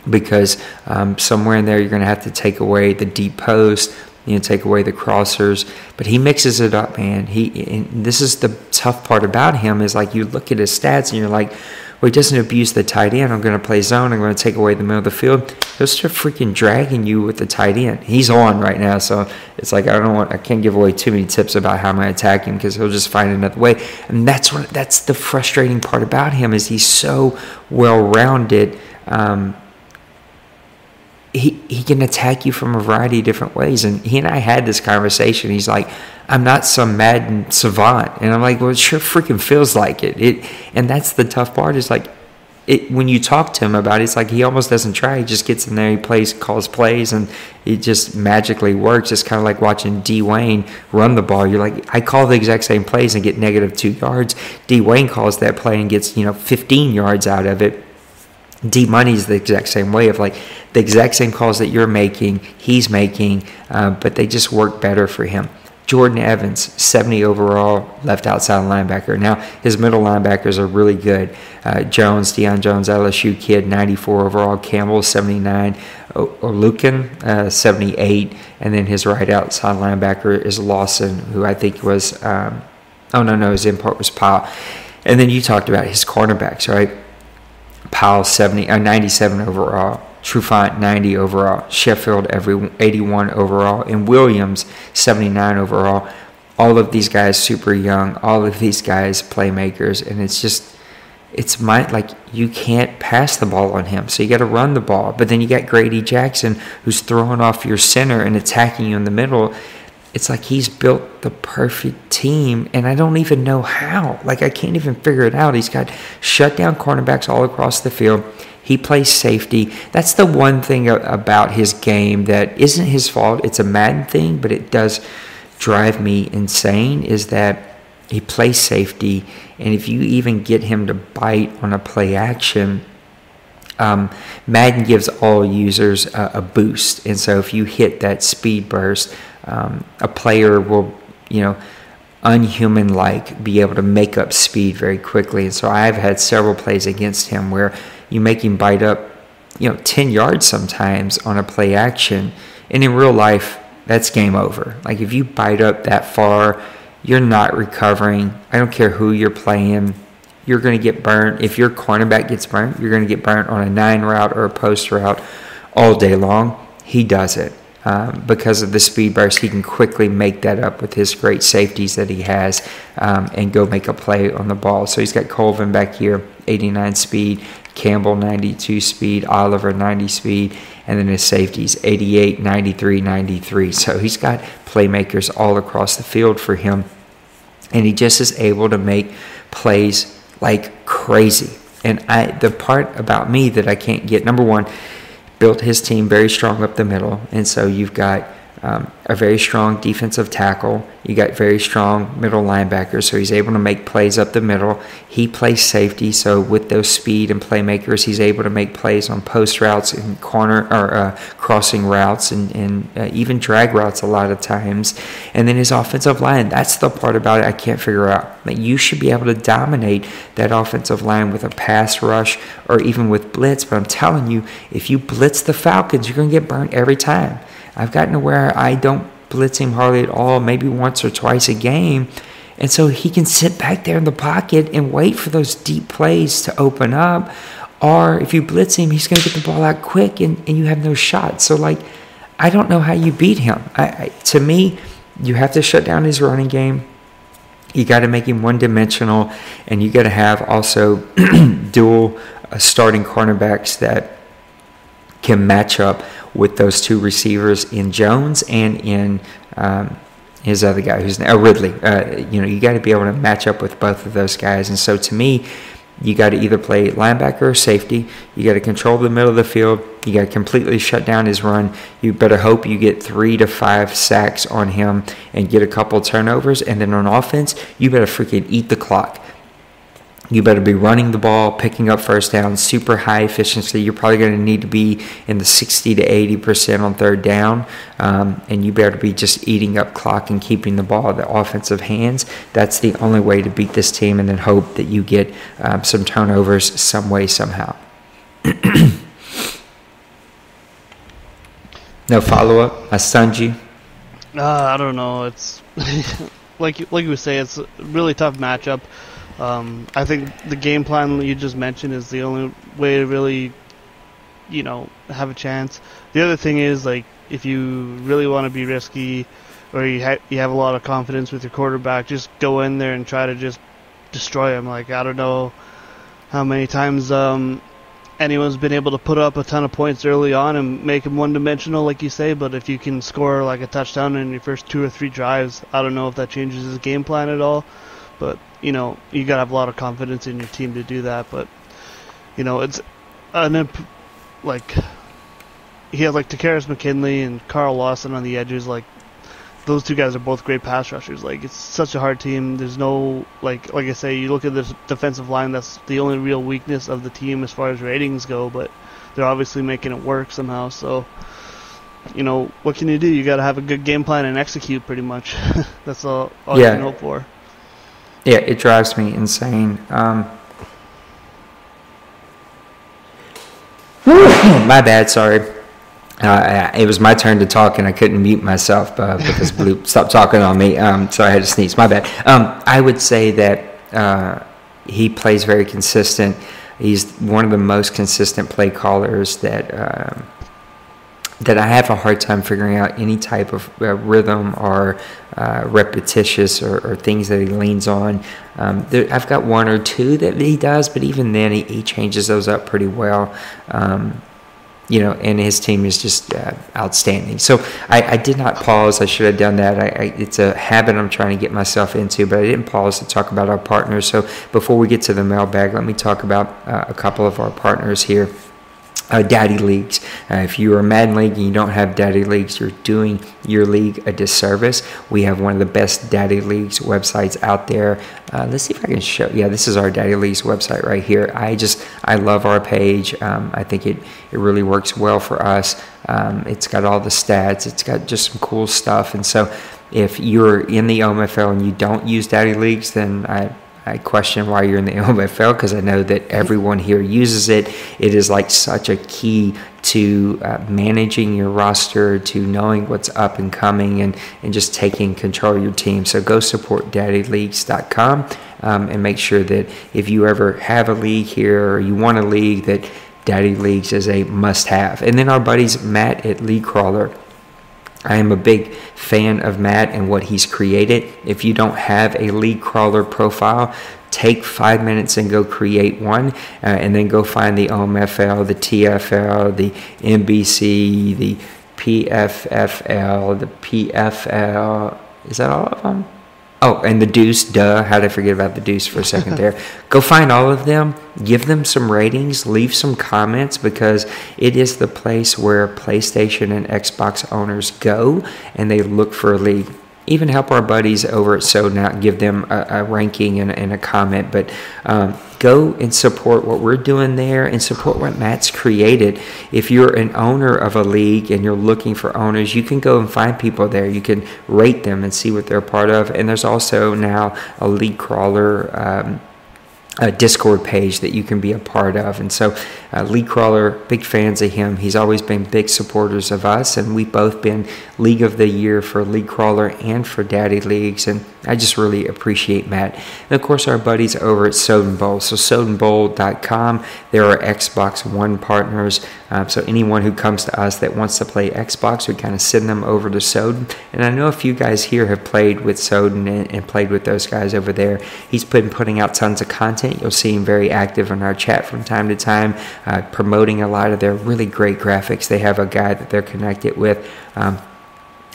because um, somewhere in there you're going to have to take away the deep post, you know, take away the crossers. But he mixes it up, man. He this is the tough part about him is like you look at his stats and you're like, well, he doesn't abuse the tight end. I'm going to play zone. I'm going to take away the middle of the field. He'll start freaking dragging you with the tight end. He's on right now, so it's like I don't want. I can't give away too many tips about how I'm going to attack him because he'll just find another way. And that's what that's the frustrating part about him is he's so well rounded. Um, he, he can attack you from a variety of different ways. And he and I had this conversation. He's like, I'm not some Madden savant. And I'm like, well, it sure freaking feels like it. It and that's the tough part is like it when you talk to him about it, it's like he almost doesn't try. He just gets in there, he plays, calls plays, and it just magically works. It's kind of like watching Dwayne run the ball. You're like, I call the exact same plays and get negative two yards. Dwayne calls that play and gets, you know, 15 yards out of it. D Money's the exact same way of like the exact same calls that you're making, he's making, uh, but they just work better for him. Jordan Evans, 70 overall, left outside linebacker. Now, his middle linebackers are really good. Uh, Jones, Deion Jones, LSU kid, 94 overall. Campbell, 79. Oluokun, uh, 78. And then his right outside linebacker is Lawson, who I think was, um, oh, no, no, his import was Powell. And then you talked about his cornerbacks, right? Powell 70 uh, 97 overall, Trufant 90 overall, Sheffield every 81 overall, and Williams 79 overall. All of these guys super young, all of these guys playmakers, and it's just it's my like you can't pass the ball on him, so you got to run the ball. But then you got Grady Jackson who's throwing off your center and attacking you in the middle. It's like he's built the perfect team, and I don't even know how. Like I can't even figure it out. He's got shut down cornerbacks all across the field. He plays safety. That's the one thing about his game that isn't his fault. It's a Madden thing, but it does drive me insane. Is that he plays safety, and if you even get him to bite on a play action, um, Madden gives all users a, boost, and so if you hit that speed burst, um, a player will, you know, unhuman like be able to make up speed very quickly. And so I've had several plays against him where you make him bite up, you know, 10 yards sometimes on a play action. And in real life, that's game over. Like if you bite up that far, you're not recovering. I don't care who you're playing. You're going to get burnt. If your cornerback gets burnt, you're going to get burnt on a nine route or a post route all day long. He does it um, because of the speed burst, he can quickly make that up with his great safeties that he has um, and go make a play on the ball. So he's got Colvin back here, 89 speed, Campbell 92 speed, Oliver 90 speed, and then his safeties 88, 93, 93. So he's got playmakers all across the field for him, and he just is able to make plays like crazy. And I, the part about me that I can't get, number one, built his team very strong up the middle, and so you've got um, a very strong defensive tackle. You got very strong middle linebackers, so he's able to make plays up the middle. He plays safety, so with those speed and playmakers, he's able to make plays on post routes and corner or uh, crossing routes and, and uh, even drag routes a lot of times. And then his offensive line, that's the part about it I can't figure out. That you should be able to dominate that offensive line with a pass rush or even with blitz. But I'm telling you, if you blitz the Falcons, you're going to get burnt every time. I've gotten to where I don't blitz him hardly at all, maybe once or twice a game. And so he can sit back there in the pocket and wait for those deep plays to open up. Or if you blitz him, he's going to get the ball out quick and, and you have no shot. So, like, I don't know how you beat him. I, I, to me, you have to shut down his running game. You got to make him one dimensional, and you got to have also [clears throat] dual uh, starting cornerbacks that can match up with those two receivers in Jones and in um, his other guy who's uh, Ridley. Uh, you know, you got to be able to match up with both of those guys. And so to me, you got to either play linebacker or safety. You got to control the middle of the field. You got to completely shut down his run. You better hope you get three to five sacks on him and get a couple turnovers. And then on offense, you better freaking eat the clock you better be running the ball, picking up first down, super high efficiency. You're probably going to need to be in the 60 to 80 percent on third down, um, and you better be just eating up clock and keeping the ball the offensive hands. That's the only way to beat this team, and then hope that you get um, some turnovers some way somehow. [clears throat] no follow up, i Asanji. Uh, I don't know. It's [laughs] like like you say, it's a really tough matchup. Um, I think the game plan you just mentioned is the only way to really, you know, have a chance. The other thing is like if you really want to be risky, or you ha- you have a lot of confidence with your quarterback, just go in there and try to just destroy him. Like I don't know how many times um, anyone's been able to put up a ton of points early on and make him one-dimensional, like you say. But if you can score like a touchdown in your first two or three drives, I don't know if that changes his game plan at all. But you know, you gotta have a lot of confidence in your team to do that. But you know, it's an imp- like he has like Takkarist McKinley and Carl Lawson on the edges. Like those two guys are both great pass rushers. Like it's such a hard team. There's no like like I say, you look at this defensive line. That's the only real weakness of the team as far as ratings go. But they're obviously making it work somehow. So you know what can you do? You got to have a good game plan and execute. Pretty much. [laughs] that's all, all Yeah. you can hope for. Yeah, it drives me insane. Um, [coughs] my bad, sorry. Uh, it was my turn to talk, and I couldn't mute myself uh, because Blue [laughs] stopped talking on me. Um, so I had to sneeze. My bad. Um, I would say that uh, he plays very consistent. He's one of the most consistent play callers that um, that I have a hard time figuring out any type of uh, rhythm or uh, repetitious or, or things that he leans on. Um, there, I've got one or two that he does, but even then he, he changes those up pretty well. Um, you know, and his team is just uh, outstanding. So I, I did not pause. I should have done that. I, I, it's a habit I'm trying to get myself into, but I didn't pause to talk about our partners. So before we get to the mailbag, let me talk about uh, a couple of our partners here uh, daddy leagues. Uh, if you are a Madden League and you don't have daddy leagues, you're doing your league a disservice. We have one of the best daddy leagues websites out there. Uh, let's see if I can show. Yeah, this is our daddy leagues website right here. I just I love our page. Um, I think it it really works well for us. Um, it's got all the stats. It's got just some cool stuff. And so if you're in the OMFL and you don't use daddy leagues, then I I question why you're in the [laughs] OMFL because I know that everyone here uses it. It is like such a key to uh, managing your roster, to knowing what's up and coming, and, and just taking control of your team. So go support daddyleagues.com um, and make sure that if you ever have a league here or you want a league, that Daddy Leagues is a must have. And then our buddies Matt at League Crawler. I am a big fan of Matt and what he's created. If you don't have a league crawler profile, take five minutes and go create one, uh, and then go find the OMFL, the TFL, the NBC, the PFFL, the PFL. Is that all of them? Oh, and the Deuce, duh. How did I forget about the Deuce for a second there? [laughs] Go find all of them, give them some ratings, leave some comments because it is the place where PlayStation and Xbox owners go and they look for a league even help our buddies over at So out, give them a, a ranking and, and, a comment. But um, go and support what we're doing there and support what Matt's created. If you're an owner of a league and you're looking for owners, you can go and find people there. You can rate them and see what they're part of. And there's also now a league crawler. Um, a Discord page that you can be a part of. And so, uh, League Crawler, big fans of him. He's always been big supporters of us, and we've both been League of the Year for League Crawler and for Daddy Leagues. And I just really appreciate Matt. And of course, our buddies over at Soden Bowl. So, SodenBowl.com, there are Xbox One partners. Um, so, anyone who comes to us that wants to play Xbox, we kind of send them over to Soden. And I know a few guys here have played with Soden and, and played with those guys over there. He's been putting out tons of content. You'll see him very active in our chat from time to time, uh, promoting a lot of their really great graphics. They have a guy that they're connected with. Um,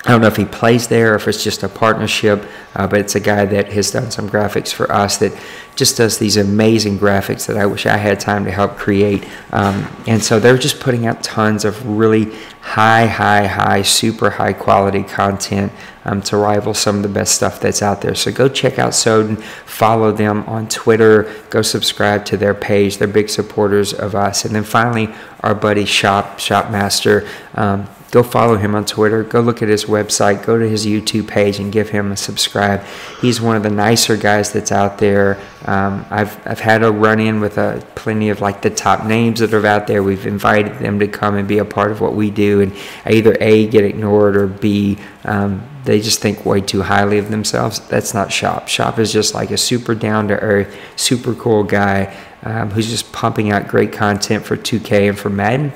I don't know if he plays there or if it's just a partnership, uh, but it's a guy that has done some graphics for us that just does these amazing graphics that I wish I had time to help create. Um, and so they're just putting out tons of really high, high, high, super high quality content um, to rival some of the best stuff that's out there. So go check out Soden, follow them on Twitter, go subscribe to their page. They're big supporters of us. And then finally, our buddy Shop, Shopmaster. Um, go follow him on Twitter. Go look at his website. Go to his YouTube page and give him a subscribe. He's one of the nicer guys that's out there. Um, I've I've had a run in with a, plenty of like the top names that are out there. We've invited them to come and be a part of what we do, and either a get ignored or b um, they just think way too highly of themselves. That's not Shop. Shop is just like a super down to earth, super cool guy um, who's just pumping out great content for 2K and for Madden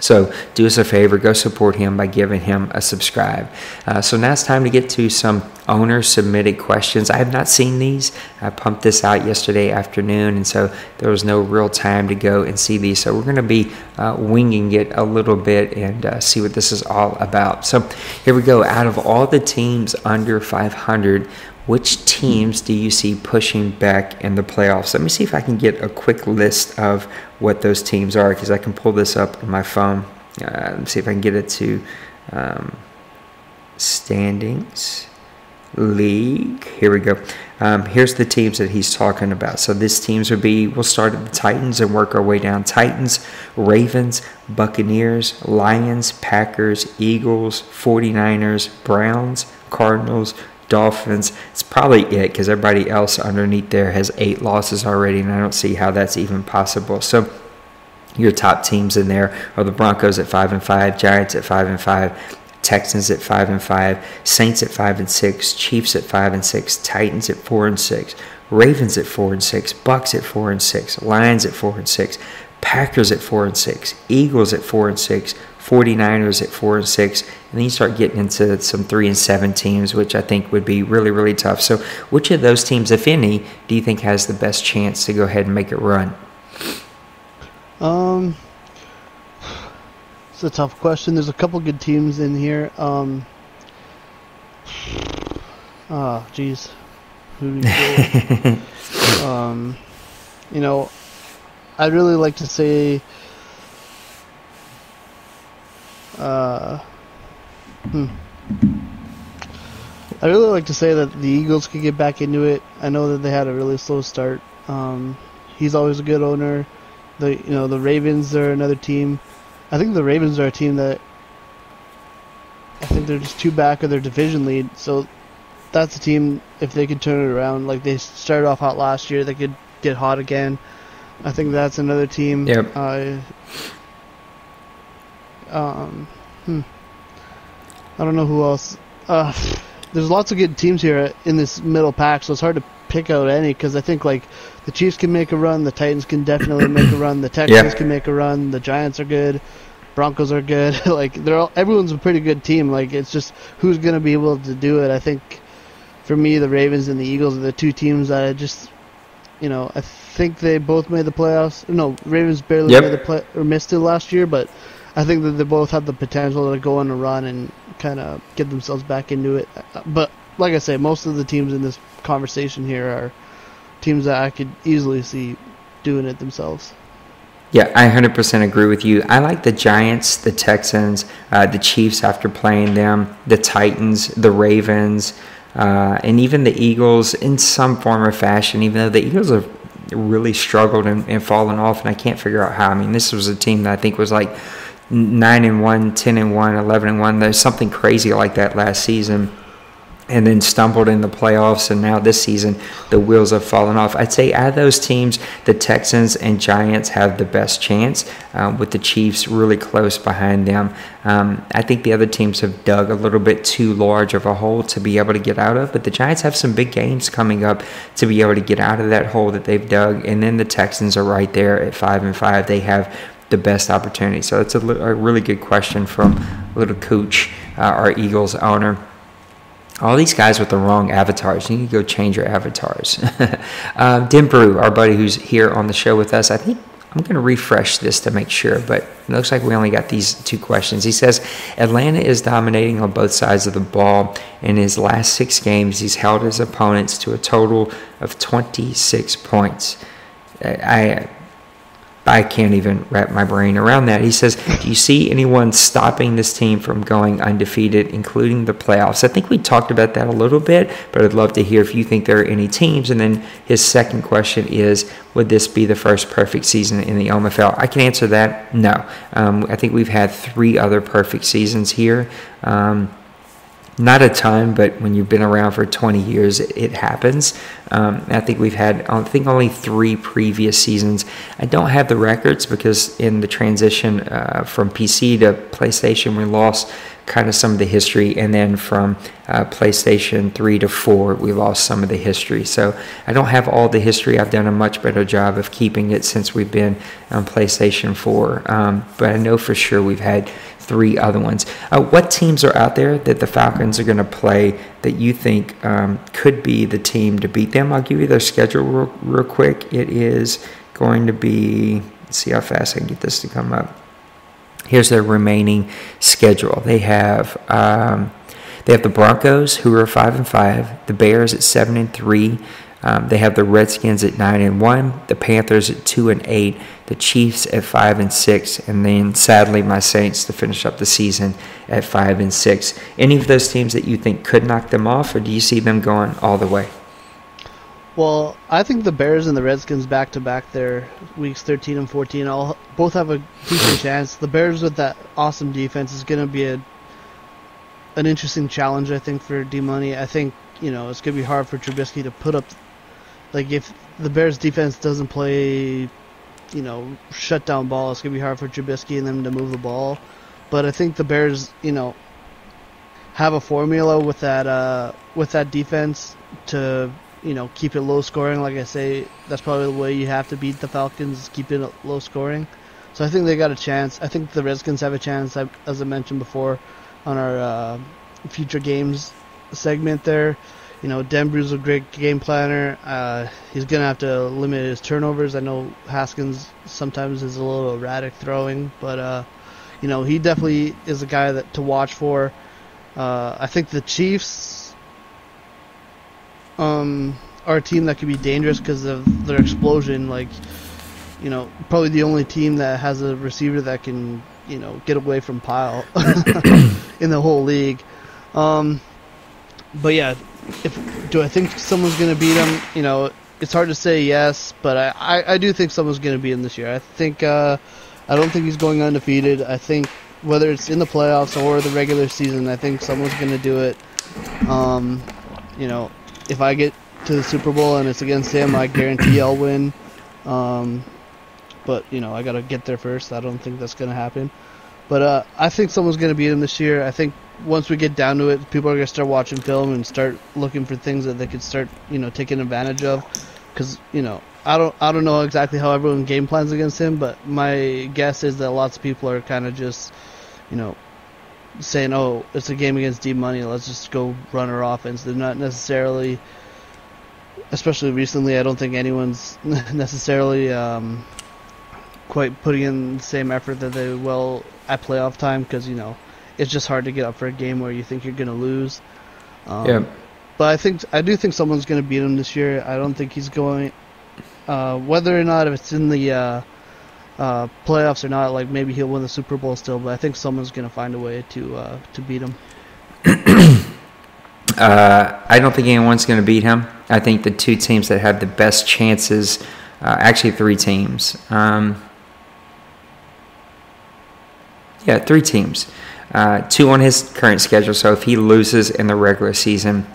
so do us a favor, go support him by giving him a subscribe. Uh, so now it's time to get to some owner submitted questions. I have not seen these. I pumped this out yesterday afternoon, and so there was no real time to go and see these. So we're going to be uh, winging it a little bit and uh, see what this is all about. So here we go. Out of all the teams under 500, which teams do you see pushing back in the playoffs? Let me see if I can get a quick list of what those teams are because I can pull this up on my phone. Uh, let me see if I can get it to um, standings, league. Here we go. Um, here's the teams that he's talking about. So these teams would be, we'll start at the Titans and work our way down. Titans, Ravens, Buccaneers, Lions, Packers, Eagles, 49ers, Browns, Cardinals, Dolphins. It's probably it because everybody else underneath there has eight losses already, and I don't see how that's even possible. So your top teams in there are the Broncos at five and five, Giants at five and five, Texans at five and five, Saints at five and six, Chiefs at five and six, Titans at four and six, Ravens at four and six, Bucks at four and six, Lions at four and six, Packers at four and six, Eagles at four and six, 49ers at four and six, and then you start getting into some three and seven teams, which I think would be really, really tough. So, which of those teams, if any, do you think has the best chance to go ahead and make it run? Um, it's a tough question. There's a couple good teams in here. Um, oh, jeez, who do you [laughs] um, you know, I'd really like to say uh, hmm. I really like to say that the Eagles could get back into it. I know that they had a really slow start. Um, he's always a good owner. The you know the Ravens are another team. I think the Ravens are a team that I think they're just too back of their division lead. So that's a team if they could turn it around. Like they started off hot last year, they could get hot again. I think that's another team. Yep. Uh, um, hmm. I don't know who else. Uh, there's lots of good teams here in this middle pack, so it's hard to pick out any because I think like the Chiefs can make a run, the Titans can definitely make a run, the Texans yeah. can make a run, the Giants are good, Broncos are good. [laughs] like they're all, everyone's a pretty good team. Like it's just who's gonna be able to do it. I think for me, the Ravens and the Eagles are the two teams that I just, you know, I think they both made the playoffs. No, Ravens barely yep. made the play or missed it last year, but I think that they both have the potential to go on a run and kind of get themselves back into it. But like I say, most of the teams in this conversation here are teams that I could easily see doing it themselves. Yeah, I 100% agree with you. I like the Giants, the Texans, uh, the Chiefs after playing them, the Titans, the Ravens, uh, and even the Eagles in some form or fashion, even though the Eagles have really struggled and, and fallen off, and I can't figure out how. I mean, this was a team that I think was like 9 and 1, 10 and 1, 11 and 1. There's something crazy like that last season. And then stumbled in the playoffs and now this season the wheels have fallen off. I'd say out of those teams the texans and giants have the best chance um, with the chiefs really close behind them. Um, i think the other teams have dug a little bit too large of a hole to be able to get out of but the giants have some big games coming up to be able to get out of that hole that they've dug. And then the texans are right there at five and five. They have the best opportunity so that's a, a really good question from little coach uh, our eagles owner all these guys with the wrong avatars. You need to go change your avatars. [laughs] um, Dim Brew, our buddy who's here on the show with us, I think I'm going to refresh this to make sure, but it looks like we only got these two questions. He says Atlanta is dominating on both sides of the ball. In his last six games, he's held his opponents to a total of 26 points. I I can't even wrap my brain around that. He says, Do you see anyone stopping this team from going undefeated, including the playoffs? I think we talked about that a little bit, but I'd love to hear if you think there are any teams. And then his second question is, Would this be the first perfect season in the OMFL? I can answer that no. Um, I think we've had three other perfect seasons here. Um, not a ton, but when you've been around for 20 years, it, it happens. Um, I think we've had, I think, only three previous seasons. I don't have the records because in the transition uh, from PC to PlayStation, we lost kind of some of the history, and then from uh, PlayStation 3 to 4, we lost some of the history. So I don't have all the history. I've done a much better job of keeping it since we've been on PlayStation 4. Um, but I know for sure we've had three other ones. Uh, what teams are out there that the Falcons are going to play that you think um, could be the team to beat them? I'll give you their schedule real, real quick. It is going to be, see how fast I can get this to come up. Here's their remaining schedule. They have um, they have the Broncos, who are five and five, the Bears at seven and three, um, they have the Redskins at nine and one, the Panthers at two and eight, the Chiefs at five and six, and then sadly my Saints to finish up the season at five and six. Any of those teams that you think could knock them off, or do you see them going all the way? Well, I think the Bears and the Redskins back to back their weeks 13 and 14 all both have a decent [laughs] chance. The Bears with that awesome defense is going to be a an interesting challenge I think for D Money. I think, you know, it's going to be hard for Trubisky to put up like if the Bears defense doesn't play, you know, shut down ball, it's gonna be hard for Trubisky and them to move the ball. But I think the Bears, you know, have a formula with that uh, with that defense to you know keep it low scoring. Like I say, that's probably the way you have to beat the Falcons, keep it low scoring. So I think they got a chance. I think the Redskins have a chance, as I mentioned before, on our uh, future games segment there you know, Denbru's a great game planner. Uh, he's going to have to limit his turnovers. I know Haskins sometimes is a little erratic throwing, but, uh, you know, he definitely is a guy that to watch for. Uh, I think the Chiefs um, are a team that could be dangerous because of their explosion. Like, you know, probably the only team that has a receiver that can, you know, get away from Pile [coughs] in the whole league. Um, but yeah, if do I think someone's going to beat him? You know, it's hard to say yes, but I, I, I do think someone's going to beat him this year. I think uh, I don't think he's going undefeated. I think whether it's in the playoffs or the regular season, I think someone's going to do it. Um, you know, if I get to the Super Bowl and it's against him, I guarantee I'll win. Um, but you know, I got to get there first. I don't think that's to happen. But uh, I think someone's to beat him this year. I think once we get down to it, people are gonna start watching film and start looking for things that they could start, you know, taking advantage of. Because you know, I don't, I don't know exactly how everyone game plans against him, but my guess is that lots of people are kind of just, you know, saying, "Oh, it's a game against D Money. Let's just go run our offense." They're not necessarily, especially recently. I don't think anyone's [laughs] necessarily um, quite putting in the same effort that they will at playoff time because you know it's just hard to get up for a game where you think you're going to lose. Um, yeah. but I think I do think someone's going to beat him this year. I don't think he's going. Uh, whether or not if it's in the uh, uh, playoffs or not, like maybe he'll win the Super Bowl still. But I think someone's going to find a way to uh, to beat him. [clears throat] Uh, I don't think anyone's going to beat him. I think the two teams that have the best chances, uh, actually three teams. Um, yeah, three teams. Uh, two on his current schedule. So if he loses in the regular season,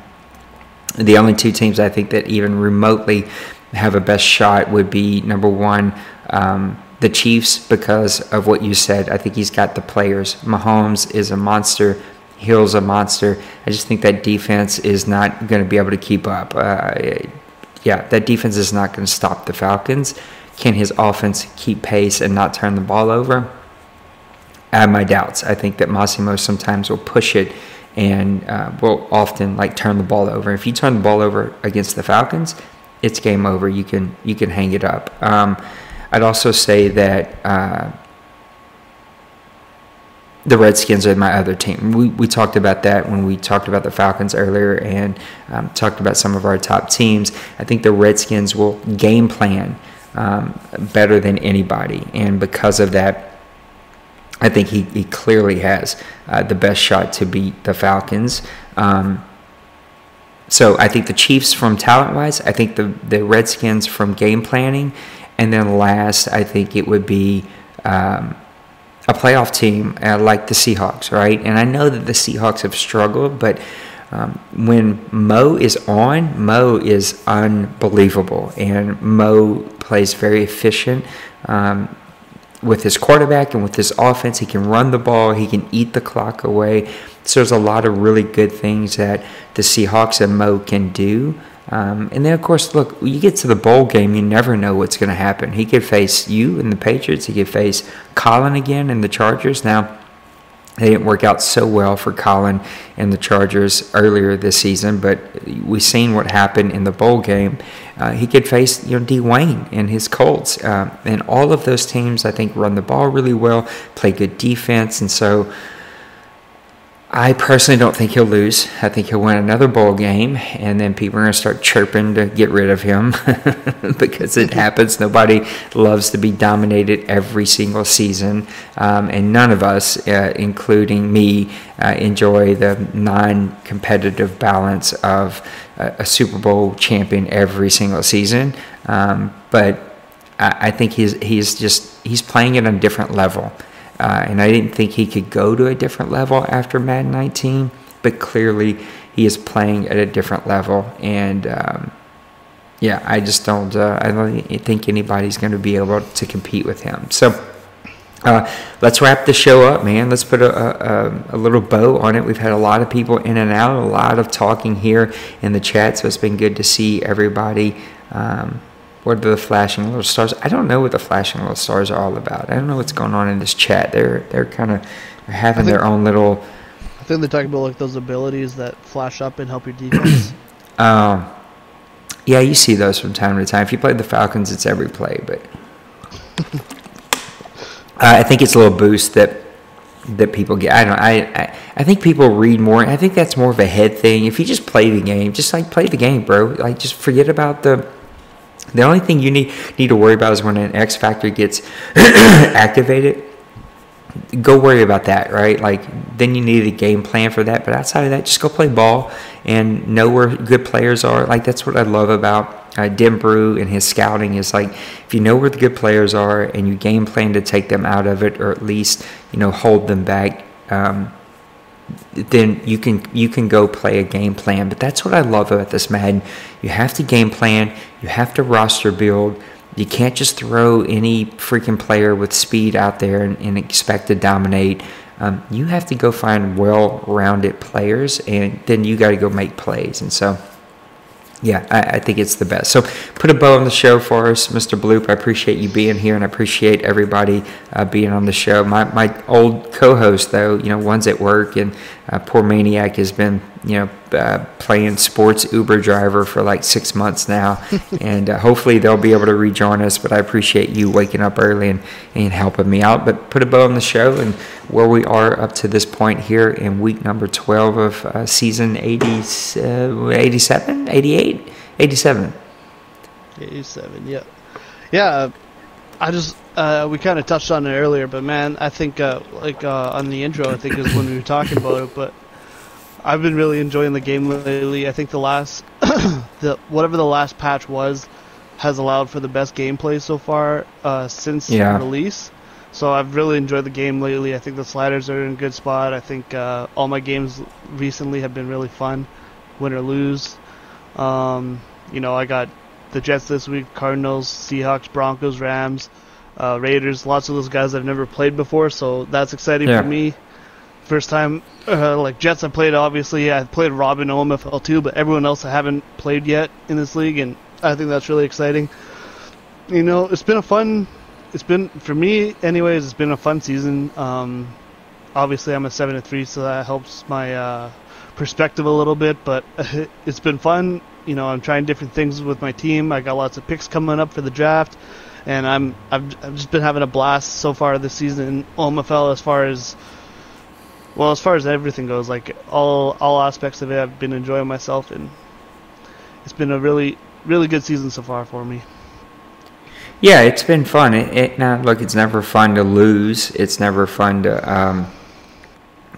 the only two teams I think that even remotely have a best shot would be number one, um, the Chiefs, because of what you said. I think he's got the players. Mahomes is a monster. Hill's a monster. I just think that defense is not going to be able to keep up. Uh, yeah, that defense is not going to stop the Falcons. Can his offense keep pace and not turn the ball over? I have my doubts. I think that Massimo sometimes will push it and uh, will often like turn the ball over. If you turn the ball over against the Falcons, it's game over. You can you can hang it up. Um, I'd also say that uh, the Redskins are my other team. We, we talked about that when we talked about the Falcons earlier and um, talked about some of our top teams. I think the Redskins will game plan um, better than anybody, and because of that, I think he, he clearly has uh, the best shot to beat the Falcons. Um, so I think the Chiefs from talent wise, I think the, the Redskins from game planning, and then last, I think it would be um, a playoff team uh, like the Seahawks, right? And I know that the Seahawks have struggled, but um, when Mo is on, Mo is unbelievable, and Mo plays very efficient. Um, with his quarterback and with his offense, he can run the ball, he can eat the clock away. So there's a lot of really good things that the Seahawks and Mo can do. Um, and then, of course, look, you get to the bowl game, you never know what's going to happen. He could face you and the Patriots. He could face Colin again and the Chargers. Now, they didn't work out so well for Colin and the Chargers earlier this season, but we've seen what happened in the bowl game. Uh, he could face you know Dwayne and his Colts, uh, and all of those teams I think run the ball really well, play good defense, and so I personally don't think he'll lose. I think he'll win another bowl game, and then people are going to start chirping to get rid of him [laughs] because it happens. Nobody loves to be dominated every single season, um, and none of us, uh, including me, uh, enjoy the non competitive balance of a, a, Super Bowl champion every single season. Um, but I, I think he's, he's just he's playing on a different level. Uh, and I didn't think he could go to a different level after Madden 19, but clearly he is playing at a different level. And um, yeah, I just don't. Uh, I don't think anybody's going to be able to compete with him. So. Uh, let's wrap the show up, man. Let's put a, a, a, little bow on it. We've had a lot of people in and out, a lot of talking here in the chat, so it's been good to see everybody. Um, what are the flashing little stars? I don't know what the flashing little stars are all about. I don't know what's going on in this chat. They're they're kind of having think, their own little. I think they're talking about like those abilities that flash up and help your defense. [coughs] um, yeah, you see those from time to time. If you play the Falcons, it's every play, but [laughs] uh, I think it's a little boost that that people get. I don't. I, I I think people read more. I think that's more of a head thing. If you just play the game, just like play the game, bro. Like just forget about the the only thing you need need to worry about is when an X factor gets [clears throat] activated. Go worry about that, right? Like then you need a game plan for that. But outside of that, just go play ball and know where good players are. Like that's what I love about uh, Denbrew and his scouting is like if you know where the good players are and you game plan to take them out of it or at least you know hold them back. Um, then you can you can go play a game plan. But that's what I love about this Madden. You have to game plan. You have to roster build. You can't just throw any freaking player with speed out there and, and expect to dominate. Um, you have to go find well-rounded players, and then you got to go make plays. And so yeah, I, I, think it's the best. So put a bow on the show for us, Mr. Bloop. I appreciate you being here, and I appreciate everybody uh, being on the show. My my old co-host, though, you know, one's at work, and uh, poor maniac has been, you know, uh, playing sports Uber driver for like six months now, [laughs] and uh, hopefully they'll be able to rejoin us. But I appreciate you waking up early and, and helping me out. But put a bow on the show and where we are up to this point here in week number 12 of uh, season 80, uh, 87, 88, 87. 87, yeah. Yeah, uh, I just, uh, we kind of touched on it earlier, but man, I think, uh, like, uh, on the intro, I think is when we were talking about it, but I've been really enjoying the game lately. I think the last, [coughs] the whatever the last patch was, has allowed for the best gameplay so far uh, since Yeah. release. So I've really enjoyed the game lately. I think the sliders are in a good spot. I think uh, all my games recently have been really fun, win or lose. Um, you know, I got the Jets this week, Cardinals, Seahawks, Broncos, Rams, uh, Raiders. Lots of those guys I've never played before, so that's exciting Yeah. for me. First time, uh, like Jets, I played obviously. I played Robin OMFL too, but everyone else I haven't played yet in this league, and I think that's really exciting. You know, it's been a fun. It's been for me, anyways. It's been a fun season. Um, obviously, I'm a seven and three, so that helps my uh, perspective a little bit. But [laughs] it's been fun. You know, I'm trying different things with my team. I got lots of picks coming up for the draft, and I'm I've, I've just been having a blast so far this season in OMFL as far as well as far as everything goes. Like all all aspects of it, I've been enjoying myself, and it's been a really really good season so far for me. Yeah, it's been fun. It, it now look, it's never fun to lose. It's never fun to, um,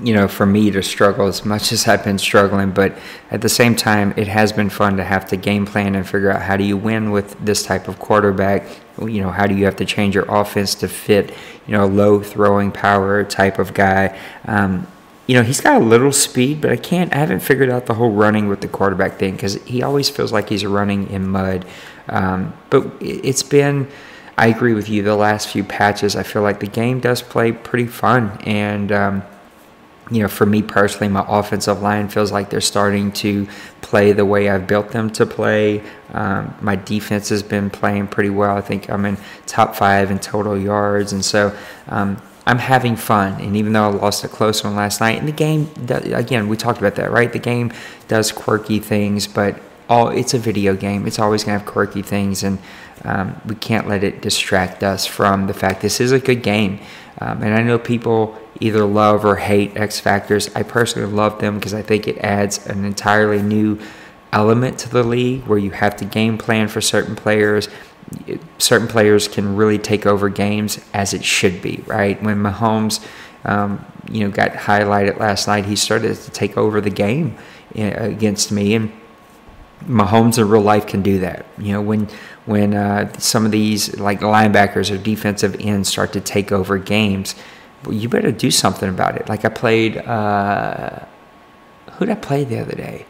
you know, for me to struggle as much as I've been struggling. But at the same time, it has been fun to have to game plan and figure out how do you win with this type of quarterback. You know, how do you have to change your offense to fit, you know, a low throwing power type of guy. Um, you know, he's got a little speed, but I can't, I haven't figured out the whole running with the quarterback thing because he always feels like he's running in mud. Um, but it- it's been, I agree with you, the last few patches, I feel like the game does play pretty fun. And, um, you know, for me personally, my offensive line feels like they're starting to play the way I've built them to play. Um, my defense has been playing pretty well. I think I'm in top five in total yards, and so um, I'm having fun. And even though I lost a close one last night, and the game, again, we talked about that, right? The game does quirky things, but all it's a video game. It's always gonna have quirky things, and um, we can't let it distract us from the fact this is a good game. Um, and I know people either love or hate X Factors. I personally love them because I think it adds an entirely new element to the league where you have to game plan for certain players. Certain players can really take over games as it should be, right? When Mahomes, um, you know, got highlighted last night, he started to take over the game uh, against me, and Mahomes in real life can do that. You know, when when uh, some of these like linebackers or defensive ends start to take over games, well, you better do something about it. Like I played, uh, who did I play the other day?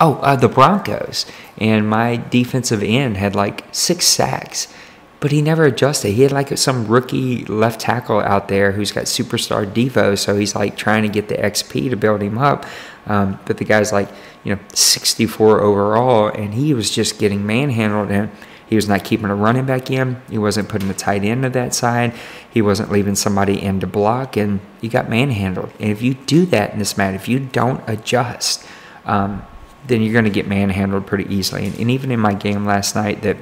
Oh, uh, the Broncos, and my defensive end had like six sacks, but he never adjusted. He had like some rookie left tackle out there who's got superstar devo, so he's like trying to get the XP to build him up. Um, but the guy's like, you know, 64 overall, and he was just getting manhandled, and he was not keeping a running back in. He wasn't putting a tight end to that side. He wasn't leaving somebody in to block, and you got manhandled. And if you do that in this match, if you don't adjust, um, then you're going to get manhandled pretty easily. And, and even in my game last night, that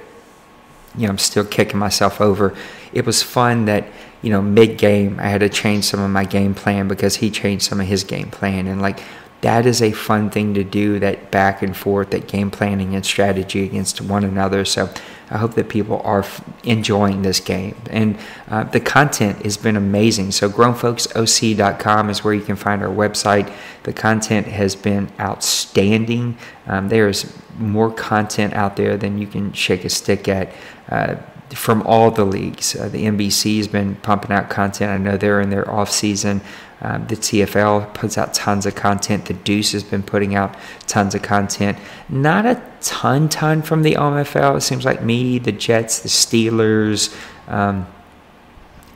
you know, I'm still kicking myself over. It was fun that, you know, mid game, I had to change some of my game plan because he changed some of his game plan. And, like, that is a fun thing to do, that back and forth, that game planning and strategy against one another. So I hope that people are enjoying this game. And uh, the content has been amazing. So grownfolksoc.com is where you can find our website. The content has been outstanding. Um, there's more content out there than you can shake a stick at. Uh, from all the leagues, uh, the NBC has been pumping out content. I know they're in their off season. Um, the TFL puts out tons of content. The Deuce has been putting out tons of content. Not a ton, ton from the OMFL. It seems like me, the Jets, the Steelers. Um,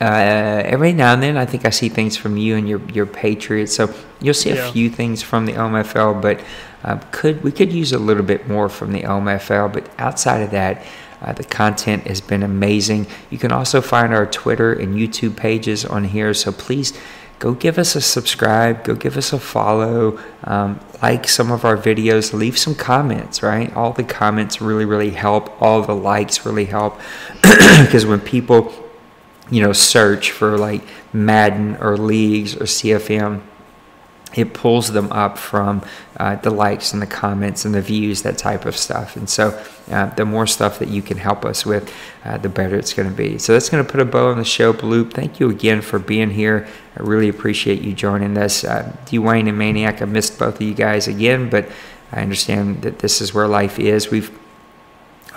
uh, every now and then, I think I see things from you and your your Patriots. So you'll see Yeah. a few things from the OMFL, but uh, could we could use a little bit more from the OMFL. But outside of that, uh, the content has been amazing. You can also find our Twitter and YouTube pages on here. So please go give us a subscribe, go give us a follow, um, like some of our videos, leave some comments, right? All the comments really, really help. All the likes really help [clears throat] because when people, you know, search for like Madden or leagues or CFM, it pulls them up from uh, the likes and the comments and the views, that type of stuff. And so, uh, the more stuff that you can help us with, uh, the better it's going to be. So, that's going to put a bow on the show, Bloop. Thank you again for being here. I really appreciate you joining us. Uh, Dwayne and Maniac, I missed both of you guys again, but I understand that this is where life is. We've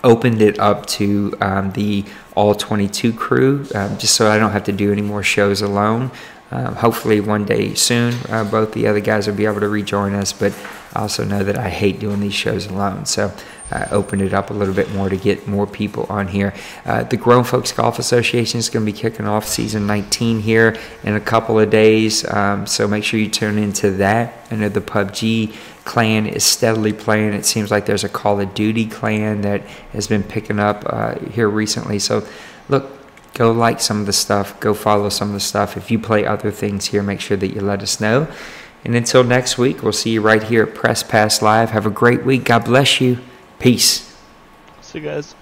opened it up to um, the all 22 crew um, just so I don't have to do any more shows alone. Um, hopefully, one day soon, uh, both the other guys will be able to rejoin us. But I also know that I hate doing these shows alone. So I opened it up a little bit more to get more people on here. Uh, the Grown Folks Golf Association is going to be kicking off season 19 here in a couple of days. Um, so make sure you tune into that. I know the PUBG clan is steadily playing. It seems like there's a Call of Duty clan that has been picking up uh, here recently. So look, go like some of the stuff, go follow some of the stuff. If you play other things here, make sure that you let us know. And until next week, we'll see you right here at Press Pass Live. Have a great week. God bless you. Peace. See you guys.